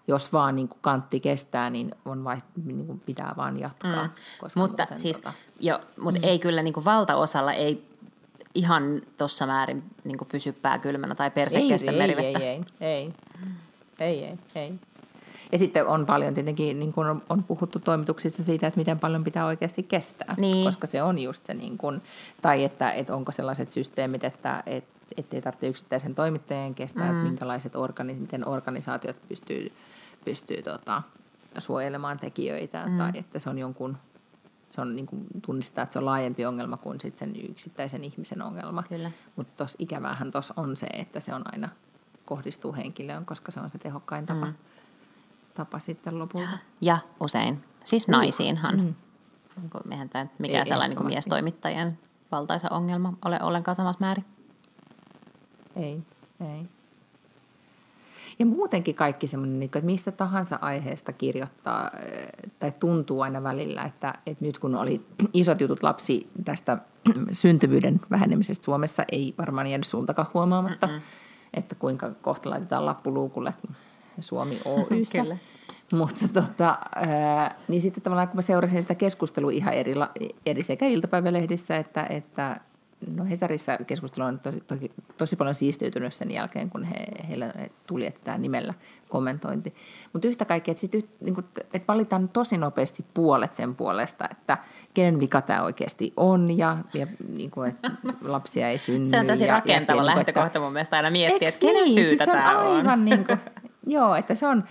jos vaan niin kuin kantti kestää, niin, on vai, niin kuin pitää vaan jatkaa. Mm. Koska mutta siis, tota... jo, mutta mm. ei kyllä niin kuin valtaosalla ei ihan tuossa määrin niin pysy pää kylmänä tai perse ei, kestä ei, merivettä. Ei, ei, ei, ei, ei, ei. Ja sitten on paljon tietenkin, niin kuin on, on puhuttu toimituksissa siitä, että miten paljon pitää oikeasti kestää, niin. koska se on just se, niin kuin, tai että, että onko sellaiset systeemit, että et, ei tarvitse yksittäisen toimittajan kestää, mm. että minkälaiset organi, miten organisaatiot pystyy, pystyy tota, suojelemaan tekijöitä, mm. tai että se on jonkun se on niin kuin tunnistaa, että se on laajempi ongelma kuin sit sen yksittäisen ihmisen ongelma. Mutta tuossa ikävähän tuossa on se, että se on aina kohdistuu henkilöön, koska se on se tehokkain tapa, mm. tapa sitten lopulta. Ja usein, siis naisiinhan. Mm. Mehän tämä mikään ei, sellainen niin miestoimittajien valtaisa ongelma ole ollenkaan samassa määrin. Ei, ei. Ja muutenkin kaikki semmoinen, niin että mistä tahansa aiheesta kirjoittaa eh, tai tuntuu aina välillä, että, että nyt kun oli isot jutut lapsi tästä syntyvyyden vähenemisestä Suomessa, ei varmaan jäänyt suuntakaan huomaamatta, Mm-mm. että kuinka kohta laitetaan lappuluukulle Suomi Oyssä. Mutta tota, ää, niin sitten tavallaan kun mä seurasin sitä keskustelua ihan eri, eri sekä iltapäivälehdissä että, että no Hesarissa keskustelu on tosi, tosi, tosi paljon siistiytynyt sen jälkeen, kun he, heillä tuli, että tämä nimellä kommentointi. Mutta yhtä kaikkea, että, sit, niin kuin, että valitaan tosi nopeasti puolet sen puolesta, että kenen vika tämä oikeasti on ja, ja niin kuin, että lapsia ei synny. Se on tosi ja, rakentava ja, lähtökohta että, mun mielestä aina miettiä, että kenen niin? syytä siis tämä on. Aivan niin kuin, joo, että se on,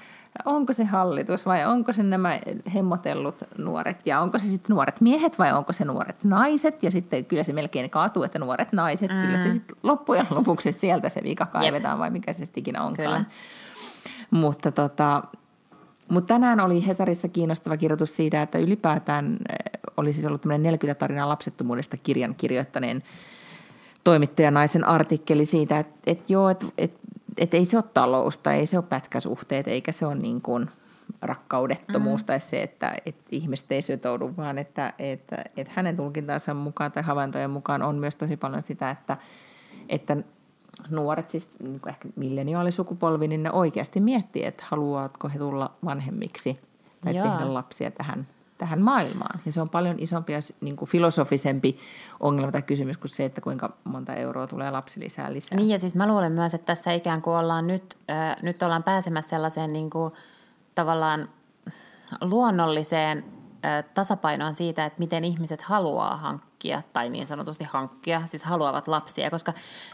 onko se hallitus vai onko se nämä hemmotellut nuoret ja onko se sitten nuoret miehet vai onko se nuoret naiset ja sitten kyllä se melkein kaatuu, että nuoret naiset, mm. kyllä se mm. sitten loppujen lopuksi sieltä se vika kaivetaan Jep. vai mikä se sitten ikinä onkaan. Kyllä. Mutta tota, mutta tänään oli Hesarissa kiinnostava kirjoitus siitä, että ylipäätään eh, oli siis ollut tämmöinen 40 tarinaa lapsettomuudesta kirjan kirjoittaneen toimittajanaisen artikkeli siitä, että, että joo, että, että et ei se ole talous tai ei se ole pätkäsuhteet eikä se ole niin kuin rakkaudettomuus mm. tai se, että, että ihmiset ei sytoudu, vaan että, että, että hänen tulkintansa mukaan tai havaintojen mukaan on myös tosi paljon sitä, että, että nuoret, siis niin ehkä milleniaalisukupolvi, niin ne oikeasti miettii, että haluavatko he tulla vanhemmiksi tai Jaa. tehdä lapsia tähän tähän maailmaan. Ja se on paljon isompi ja niin kuin filosofisempi ongelma tai kysymys kuin se, että kuinka monta euroa tulee lapsilisää lisää. Niin ja siis mä luulen myös, että tässä ikään kuin ollaan nyt, äh, nyt ollaan pääsemässä sellaiseen niin kuin, tavallaan luonnolliseen äh, tasapainoon siitä, että miten ihmiset haluaa hankkia tai niin sanotusti hankkia, siis haluavat lapsia, koska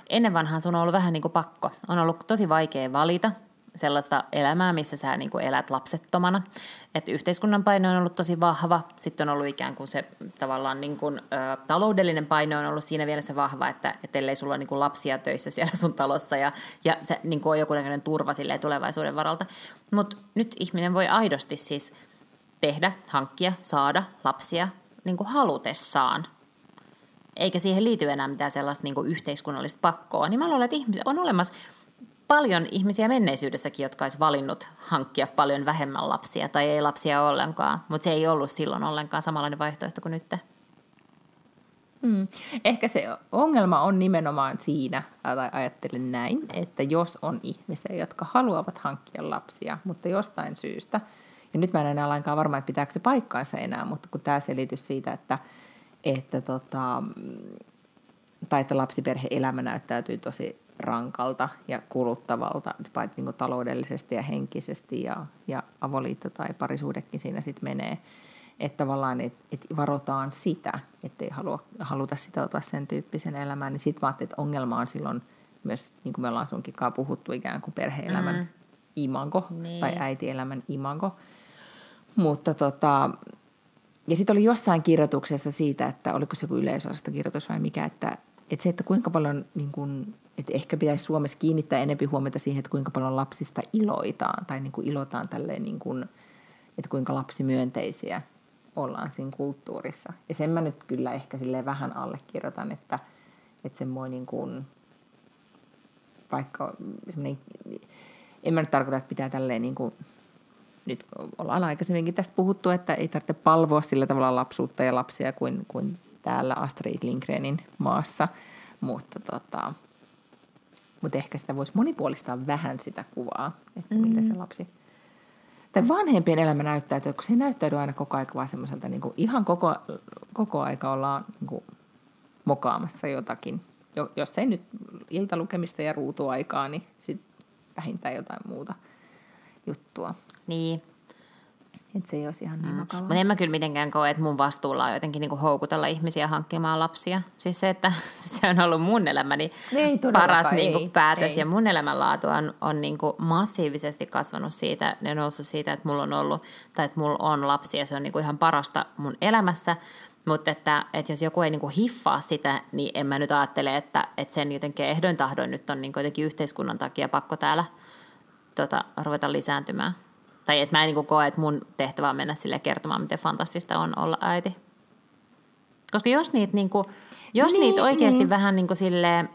ennen vanhaan sun on ollut vähän niin kuin pakko. On ollut tosi vaikea valita – sellaista elämää, missä sä niin kuin elät lapsettomana. Että yhteiskunnan paine on ollut tosi vahva. Sitten on ollut ikään kuin se tavallaan niin kuin, ö, taloudellinen paine on ollut siinä vielä se vahva, että et ellei sulla ole niin lapsia töissä siellä sun talossa ja, ja se niin kuin on joku turva tulevaisuuden varalta. Mutta nyt ihminen voi aidosti siis tehdä, hankkia, saada lapsia niin kuin halutessaan eikä siihen liity enää mitään sellaista niin yhteiskunnallista pakkoa, niin mä luulen, että ihmiset on olemassa paljon ihmisiä menneisyydessäkin, jotka olisi valinnut hankkia paljon vähemmän lapsia tai ei lapsia ollenkaan, mutta se ei ollut silloin ollenkaan samanlainen vaihtoehto kuin nyt. Hmm. Ehkä se ongelma on nimenomaan siinä, tai ajattelen näin, että jos on ihmisiä, jotka haluavat hankkia lapsia, mutta jostain syystä, ja nyt mä en enää lainkaan varma, että pitääkö se paikkaansa enää, mutta kun tämä selitys siitä, että, että tota, tai että lapsiperhe-elämä näyttäytyy tosi rankalta ja kuluttavalta, paitsi niin taloudellisesti ja henkisesti ja, ja avoliitto tai parisuudekin siinä sitten menee. Että tavallaan et, et varotaan sitä, ettei halua, haluta sitoutua sen tyyppisen elämään, niin sitten vaan, että ongelma on silloin myös, niin kuin me ollaan sunkin puhuttu, ikään kuin perhe-elämän mm. imanko niin. tai äitielämän imanko. Mutta tota, ja sitten oli jossain kirjoituksessa siitä, että oliko se joku yleisosastokirjoitus vai mikä, että, että se, että kuinka paljon niin kuin että ehkä pitäisi Suomessa kiinnittää enempi huomiota siihen, että kuinka paljon lapsista iloitaan tai niin kuin ilotaan tälleen, niin kuin, että kuinka lapsimyönteisiä ollaan siinä kulttuurissa. Ja sen mä nyt kyllä ehkä sille vähän allekirjoitan, että, että semmoinen niin kuin, vaikka semmoinen, en mä nyt tarkoita, että pitää tälleen niin kuin, nyt ollaan aikaisemminkin tästä puhuttu, että ei tarvitse palvoa sillä tavalla lapsuutta ja lapsia kuin, kuin täällä Astrid Lindgrenin maassa, mutta, tota, mutta ehkä sitä voisi monipuolistaa vähän sitä kuvaa, että mm. miltä se lapsi tai vanhempien elämä näyttäytyy, kun se ei näyttäydy aina koko aika vaan semmoiselta, niin kuin ihan koko, koko aika ollaan niin kuin mokaamassa jotakin. Jos ei nyt iltalukemista ja ruutuaikaa, niin sitten vähintään jotain muuta juttua. Niin, että se ei olisi ihan niin mm. Mutta en mä kyllä mitenkään koe, että mun vastuulla on jotenkin niinku houkutella ihmisiä hankkimaan lapsia. Siis se, että se on ollut mun elämäni ei, paras ei, niinku päätös. Ei. Ja mun elämänlaatu on, on niinku massiivisesti kasvanut siitä ja noussut siitä, että mulla on ollut, tai että mulla on lapsia. Se on niinku ihan parasta mun elämässä. Mutta että, että jos joku ei niinku hiffaa sitä, niin en mä nyt ajattele, että, että sen jotenkin ehdoin tahdoin nyt on niinku jotenkin yhteiskunnan takia pakko täällä tota, ruveta lisääntymään. Tai että mä en niin koe, että mun tehtävä on mennä sille kertomaan, miten fantastista on olla äiti. Koska jos niitä, niin kuin, jos niin, niitä oikeasti niin. vähän niin kuin silleen,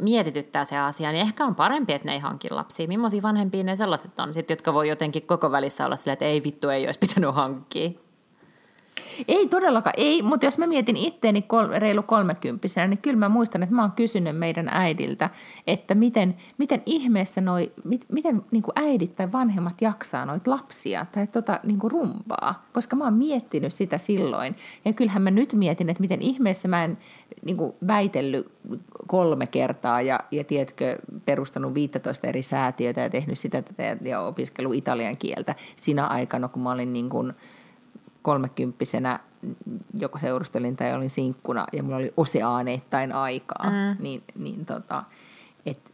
mietityttää se asia, niin ehkä on parempi, että ne ei hankin lapsia. Millaisia vanhempia ne sellaiset on, sit, jotka voi jotenkin koko välissä olla silleen, että ei vittu, ei olisi pitänyt hankkia. Ei todellakaan, ei, mutta jos mä mietin itteeni kol, reilu kolmekymppisenä, niin kyllä mä muistan, että mä oon kysynyt meidän äidiltä, että miten, miten ihmeessä noi, mit, miten niin kuin äidit tai vanhemmat jaksaa noita lapsia tai tota, niin kuin rumpaa, koska mä oon miettinyt sitä silloin. Ja kyllähän mä nyt mietin, että miten ihmeessä mä en niin kuin väitellyt kolme kertaa ja, ja tiedätkö, perustanut 15 eri säätiötä ja tehnyt sitä tätä ja opiskellut italian kieltä siinä aikana, kun mä olin niin kuin – kolmekymppisenä joko seurustelin tai olin sinkkuna ja mulla oli oseaaneittain aikaa, mm. niin, niin tota, et,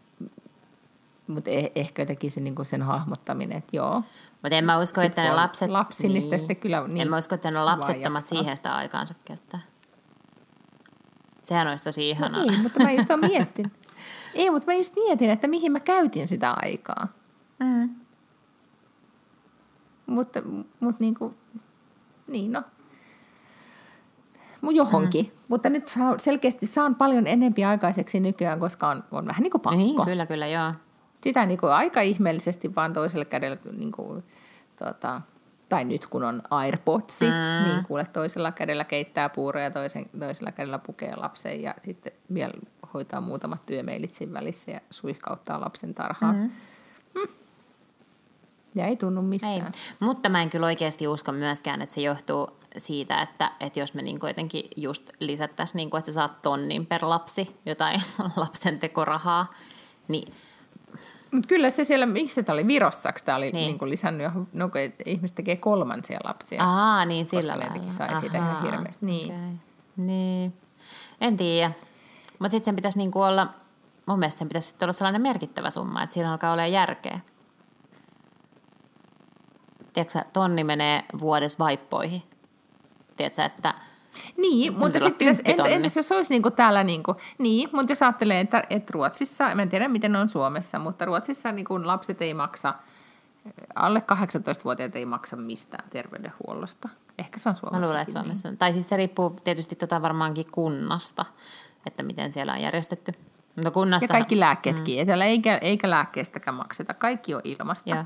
mutta eh, ehkä jotenkin se, niin sen hahmottaminen, että joo. Mutta en mä usko, että ne lapset... Lapsillista niin, kyllä niin En mä usko, että ne lapsettomat siihen sitä aikaansa käyttää. Sehän olisi tosi ihanaa. No niin, mutta mä just mietin. Ei, mutta mä just mietin, että mihin mä käytin sitä aikaa. Mm. Mutta, mutta niin kuin, niin no, johonkin. Mm. Mutta nyt selkeästi saan paljon enempi aikaiseksi nykyään, koska on, on vähän niin kuin pakko. Niin, kyllä, kyllä, joo. Sitä niin kuin aika ihmeellisesti vaan toiselle kädellä, niin kuin, tota, tai nyt kun on AirPodsit, mm. niin kuule toisella kädellä keittää puuroja, toisen, toisella kädellä pukee lapsen ja sitten vielä hoitaa muutamat työmeilit siinä välissä ja suihkauttaa lapsen tarhaan. Mm. Ja ei tunnu missään. Ei. Mutta mä en kyllä oikeasti usko myöskään, että se johtuu siitä, että, että jos me niin jotenkin just lisättäisiin, niin kuin, että sä saat tonnin per lapsi jotain lapsen tekorahaa, niin mutta kyllä se siellä, miksi se oli Virossa, tämä oli niin. Niin kuin lisännyt, no, kun ihmiset tekee kolmansia lapsia. Aa, niin sillä lailla. sai Ahaa, siitä ihan hirveästi. Niin. Okay. niin. En tiedä. Mutta sitten sen pitäisi niinku olla, mun mielestä sen pitäisi olla sellainen merkittävä summa, että siinä alkaa olla järkeä tiedätkö, tonni menee vuodessa vaippoihin. Tiedätkö, että niin, mutta sitten entä, entäs jos olisi niin kuin täällä, niin, kuin, niin, mutta jos ajattelee, että, että Ruotsissa, en tiedä miten on Suomessa, mutta Ruotsissa niin kuin lapset ei maksa, alle 18-vuotiaat ei maksa mistään terveydenhuollosta. Ehkä se on Suomessa. Mä luulen, että Suomessa on. Tai siis se riippuu tietysti tota varmaankin kunnasta, että miten siellä on järjestetty. Mutta kunnassa... Ja kaikki lääkkeetkin, mm. eikä, eikä lääkkeestäkään makseta. Kaikki on ilmasta. Ja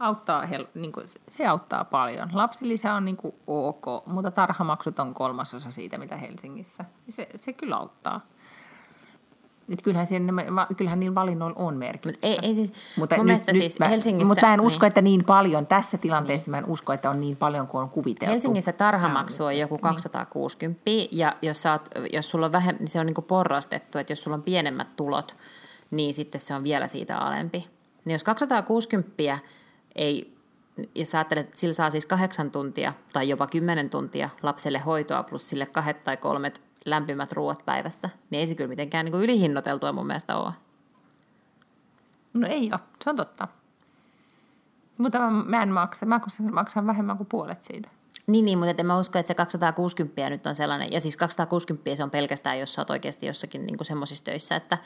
auttaa, niin kuin, se auttaa paljon. Lapsilisä on niin kuin ok, mutta tarhamaksut on kolmasosa siitä, mitä Helsingissä. Se, se kyllä auttaa. Nyt kyllähän, siinä, kyllähän niillä valinnoilla on merkitystä. Ei, ei siis, mutta mun nyt, siis mä, Helsingissä... Mutta mä en usko, niin. että niin paljon, tässä tilanteessa niin. mä en usko, että on niin paljon kuin on kuviteltu. Helsingissä tarhamaksu on joku 260, niin. ja jos, oot, jos sulla on vähemmän, niin se on niin kuin porrastettu, että jos sulla on pienemmät tulot, niin sitten se on vielä siitä alempi. Niin jos 260 ei, jos ajattelet, että sillä saa siis kahdeksan tuntia tai jopa kymmenen tuntia lapselle hoitoa plus sille kahdet tai kolmet lämpimät ruoat päivässä, niin ei se kyllä mitenkään niin kuin ylihinnoiteltua mun mielestä ole. No ei ole, se on totta. Mutta mä, mä en maksa, mä maksan vähemmän kuin puolet siitä. Niin, niin mutta en mä usko, että se 260 nyt on sellainen, ja siis 260 se on pelkästään, jos sä oot oikeasti jossakin niin semmoisissa töissä, että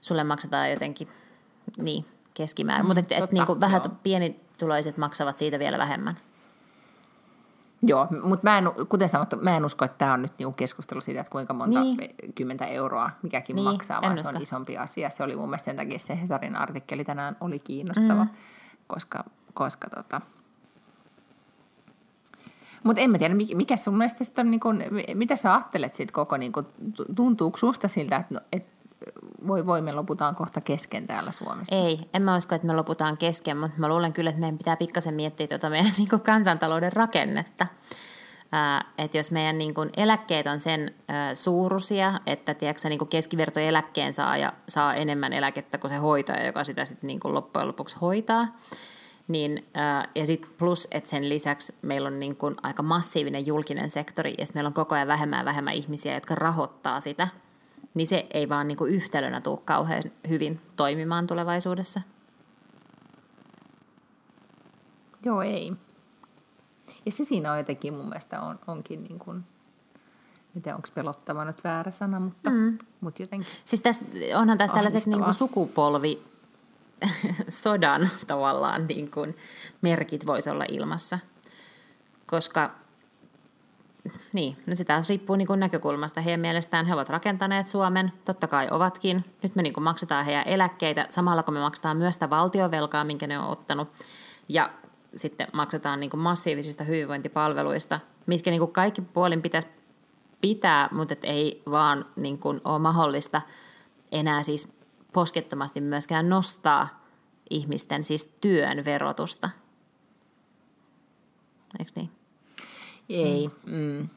sulle maksetaan jotenkin, niin, keskimäärin. Mm, mutta et, et, niin kuin vähän pieni, tuloiset maksavat siitä vielä vähemmän. Joo, mutta mä en, kuten sanottu, mä en usko, että tämä on nyt niinku keskustelu siitä, että kuinka monta Niin. kymmentä euroa mikäkin Niin, maksaa, vaan se on isompi asia. Se oli mun mielestä sen takia se Hesarin artikkeli tänään oli kiinnostava, mm. koska, koska tota... Mutta en mä tiedä, mikä, sun mielestä on, niin kun, mitä sä ajattelet siitä koko, niin kun, tuntuuko susta siltä, että no, et, voi voi, me loputaan kohta kesken täällä Suomessa? Ei, en mä usko, että me loputaan kesken, mutta mä luulen kyllä, että meidän pitää pikkasen miettiä tuota meidän niin kuin kansantalouden rakennetta. Ää, että jos meidän niin kuin eläkkeet on sen ää, suuruisia, että tiedätkö, niin kuin keskivertoeläkkeen saa ja saa enemmän eläkettä kuin se hoitaja, joka sitä sitten niin kuin loppujen lopuksi hoitaa, niin, ja sitten plus, että sen lisäksi meillä on niin kuin aika massiivinen julkinen sektori, ja meillä on koko ajan vähemmän ja vähemmän ihmisiä, jotka rahoittaa sitä, niin se ei vaan niin kuin yhtälönä tule kauhean hyvin toimimaan tulevaisuudessa. Joo, ei. Ja se siinä on jotenkin mun mielestä on, onkin niin kuin, en tiedä onko pelottava nyt väärä sana, mutta, mm. mutta jotenkin. Siis tässä, onhan tässä tällaiset niin kuin sukupolvi sodan tavallaan niin kuin merkit voisi olla ilmassa. Koska, niin, no sitä riippuu niin kuin näkökulmasta. Heidän mielestään he ovat rakentaneet Suomen, totta kai ovatkin. Nyt me niin kuin maksetaan heidän eläkkeitä samalla kun me maksetaan myös sitä valtiovelkaa, minkä ne on ottanut. Ja sitten maksetaan niin kuin massiivisista hyvinvointipalveluista, mitkä niin kuin kaikki puolin pitäisi pitää, mutta et ei vaan niin kuin ole mahdollista enää siis poskettomasti myöskään nostaa ihmisten siis työn verotusta. Eikö niin? Ei. Mm.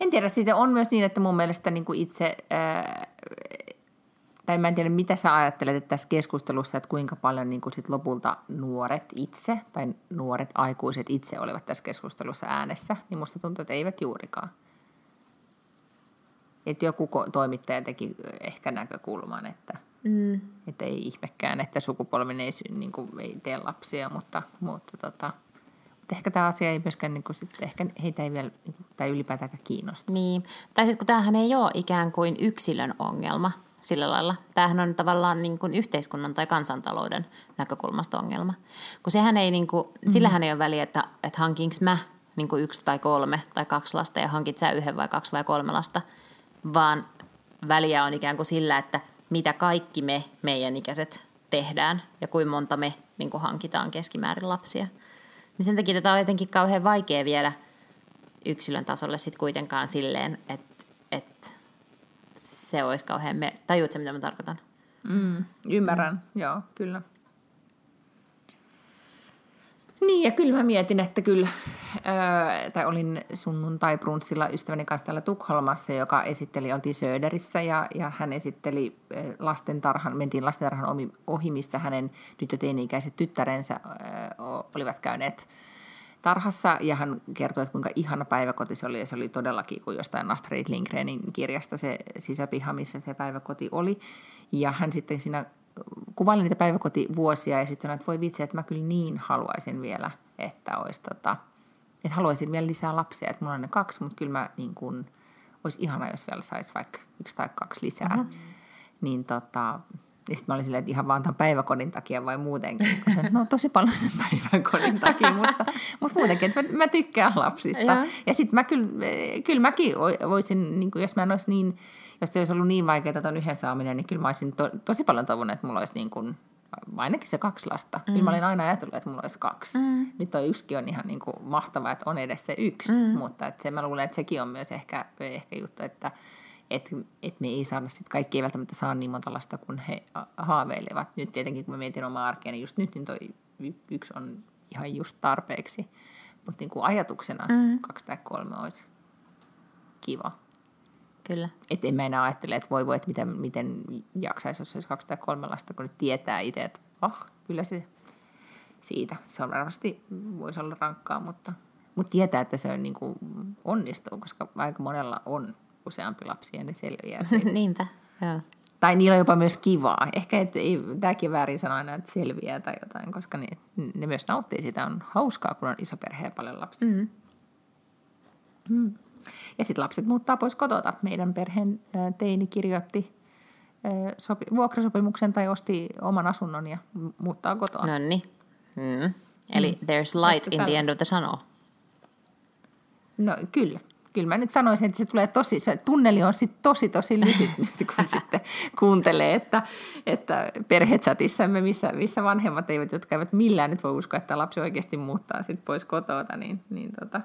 En tiedä, siitä on myös niin, että mun mielestä niin kuin itse, ää, tai mä en tiedä mitä sä ajattelet että tässä keskustelussa, että kuinka paljon niin kuin sit lopulta nuoret itse, tai nuoret aikuiset itse olivat tässä keskustelussa äänessä, niin musta tuntuu, että eivät juurikaan. Että joku toimittaja teki ehkä näkökulman, että, mm. että ei ihmekään, että sukupolven ei, niin kuin, ei tee lapsia, mutta, mutta, tota, mutta ehkä tämä asia ei myöskään, niin kuin, sit, ehkä heitä ei vielä, niin kuin, tai ylipäätään kiinnosta. Niin. Tai sitten kun tämähän ei ole ikään kuin yksilön ongelma sillä lailla. Tämähän on tavallaan niin kuin yhteiskunnan tai kansantalouden näkökulmasta ongelma. Kun sehän ei, niin kuin, mm-hmm. sillähän ei ole väliä, että, että hankinko mä niin kuin yksi tai kolme tai kaksi lasta ja hankit sä yhden vai kaksi vai kolme lasta, vaan väliä on ikään kuin sillä, että mitä kaikki me, meidän ikäiset, tehdään ja kuinka monta me niin kuin hankitaan keskimäärin lapsia. Niin sen takia tätä on jotenkin kauhean vaikea viedä yksilön tasolle sitten kuitenkaan silleen, että, että se olisi kauhean... Me... Tajuutko mitä mä tarkoitan? Mm, ymmärrän, mm. joo, kyllä. Niin, ja kyllä mä mietin, että kyllä, ää, tai olin sunnuntai-brunssilla ystäväni kanssa täällä Tukholmassa, joka esitteli, oltiin Söderissä, ja, ja hän esitteli lastentarhan, mentiin lastentarhan ohi, missä hänen nyt jo teini-ikäiset tyttärensä o- olivat käyneet tarhassa, ja hän kertoi, että kuinka ihana päiväkoti se oli, ja se oli todellakin kuin jostain Astrid Lindgrenin kirjasta se sisäpiha, missä se päiväkoti oli, ja hän sitten siinä kuvaili niitä päiväkotivuosia ja sitten sanoi, että voi vitsi, että mä kyllä niin haluaisin vielä, että olisi tota, että haluaisin vielä lisää lapsia, että mulla on ne kaksi, mutta kyllä mä niin kuin, olisi ihana, jos vielä saisi vaikka yksi tai kaksi lisää. Uh-huh. Niin tota, ja sitten mä olin silleen, että ihan vaan tämän päiväkodin takia vai muutenkin. Kun no tosi paljon sen päiväkodin takia, mutta, mutta muutenkin, että mä, mä tykkään lapsista. Joo. Ja sitten mä kyllä, kyllä mäkin voisin, niin kuin, jos mä en olisi niin, jos se olisi ollut niin vaikeaa ton yhden saaminen, niin kyllä mä olisin to, tosi paljon toivonut, että mulla olisi niin kuin, ainakin se kaksi lasta. Mm. Kyllä mä olin aina ajatellut, että mulla olisi kaksi. Mm. Nyt toi yksikin on ihan niin kuin mahtava, että on edes se yksi, mm. mutta että se, mä luulen, että sekin on myös ehkä, ehkä juttu, että että et me ei saada sit, kaikki ei välttämättä saa niin monta lasta kuin he haaveilevat. Nyt tietenkin, kun mä mietin omaa arkea, niin just nyt niin toi y- yksi on ihan just tarpeeksi. Mutta niin kuin ajatuksena mm. kaksi tai kolme olisi kiva. Kyllä. Että en mä enää ajattele, että voi voi, että miten, miten jaksaisi, jos olisi kaksi tai kolme lasta, kun nyt tietää itse, että oh, kyllä se siitä. Se on varmasti, voisi olla rankkaa, mutta, mutta tietää, että se on niin kuin onnistuu, koska aika monella on useampi lapsi ja ne selviää. siitä. Niinpä, joo. tai niillä on jopa myös kivaa. Ehkä että ei, tämäkin väärin sanoa aina, että selviää tai jotain, koska ne, ne myös nauttii sitä. On hauskaa, kun on iso perhe ja paljon lapsia. Mm. Mm. Ja sitten lapset muuttaa pois kotota. Meidän perheen teini kirjoitti sopi, vuokrasopimuksen tai osti oman asunnon ja muuttaa kotoa. No niin. Mm. Eli mm. there's light Ehkä in the end of the tunnel. No kyllä. Kyllä mä nyt sanoisin, että se tulee tosi, se tunneli on sitten tosi tosi lyhyt, kun sitten kuuntelee, että, että perhechatissamme, missä, missä vanhemmat eivät, jotka eivät millään nyt voi uskoa, että lapsi oikeasti muuttaa sitten pois kotoa, niin, niin tota,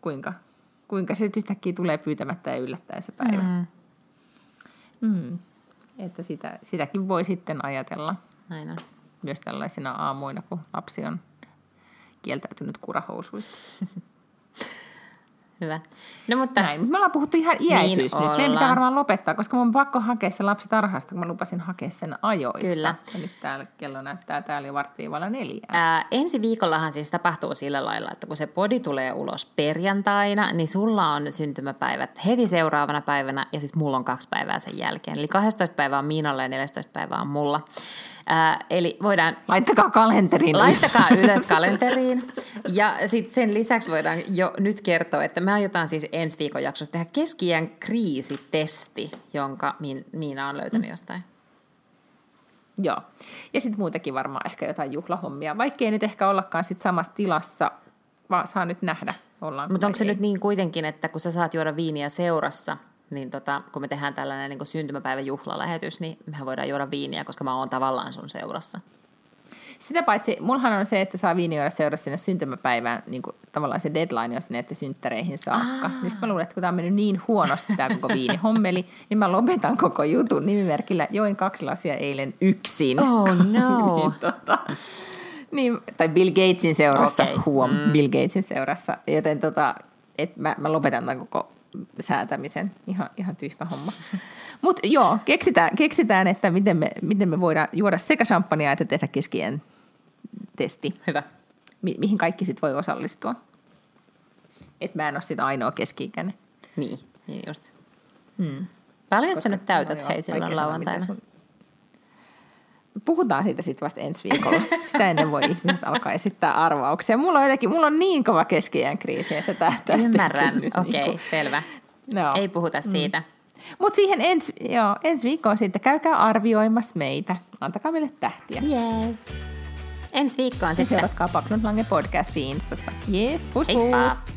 kuinka, kuinka se yhtäkkiä tulee pyytämättä ja yllättäen se päivä. Mm. Mm. Että sitä, sitäkin voi sitten ajatella Näin on. myös tällaisina aamuina, kun lapsi on kieltäytynyt kurahousuista. Hyvä. No mutta Näin, me ollaan puhuttu ihan iäisyys Niin nyt. Meidän pitää varmaan lopettaa, koska mun on pakko hakea se lapsi tarhasta, kun mä lupasin hakea sen ajoista. Kyllä. Ja nyt täällä kello näyttää täällä jo varttiin vailla neljää. Ää, ensi viikollahan siis tapahtuu sillä lailla, että kun se podi tulee ulos perjantaina, niin sulla on syntymäpäivät heti seuraavana päivänä ja sitten mulla on kaksi päivää sen jälkeen. Eli 12 päivää on Miinalla ja 14 päivää on mulla. Ää, eli voidaan Laittakaa kalenteriin. Laittakaa ylös kalenteriin. Ja sitten sen lisäksi voidaan jo nyt kertoa, että me aiotaan siis ensi viikon jaksossa tehdä keskiään kriisitesti, jonka Miin- Miina on löytänyt jostain. Joo. Ja sitten muitakin varmaan ehkä jotain juhlahommia. Vaikkei nyt ehkä ollakaan sit samassa tilassa, vaan saa nyt nähdä, Mutta onko se ei. nyt niin kuitenkin, että kun sä saat juoda viiniä seurassa, niin tota, kun me tehdään tällainen niin syntymäpäivän juhlalähetys, niin mehän voidaan juoda viiniä, koska mä oon tavallaan sun seurassa. Sitä paitsi, mullahan on se, että saa viinijuoda seurassa sinne syntymäpäivään, niin kuin tavallaan se deadline on sinne, että synttäreihin saakka. Niin sitten mä luulen, että kun tämä on mennyt niin huonosti tämä koko viinihommeli, niin mä lopetan koko jutun nimimerkillä join kaksi lasia eilen yksin. Oh no. niin, tota, niin, tai Bill Gatesin seurassa, okay. huom, mm. Bill Gatesin seurassa. Joten tota, et mä, mä lopetan tämän koko säätämisen. Ihan, ihan tyhmä homma. Mutta joo, keksitään, keksitään, että miten me, miten me voidaan juoda sekä champagnea että tehdä keskien testi, Hyvä. mi- mihin kaikki sit voi osallistua. Et mä en ole sitä ainoa keski-ikäinen. Niin, niin just. Hmm. Paljon sä nyt täytät hei silloin lauantaina? sun- Puhutaan siitä sitten vasta ensi viikolla. Sitä ennen voi ihmiset alkaa esittää arvauksia. Mulla on jotenkin, mulla on niin kova keski kriisi, että tä, tästä Ymmärrän, nyt okei, niinku- selvä. No. Ei puhuta siitä. Mutta siihen ensi, joo, ensi viikkoon sitten käykää arvioimassa meitä. Antakaa meille tähtiä. Jee. Ensi viikkoon Ja sitten. seuratkaa Paklund Lange podcastia Instassa. Jees, pus Heippa! pus!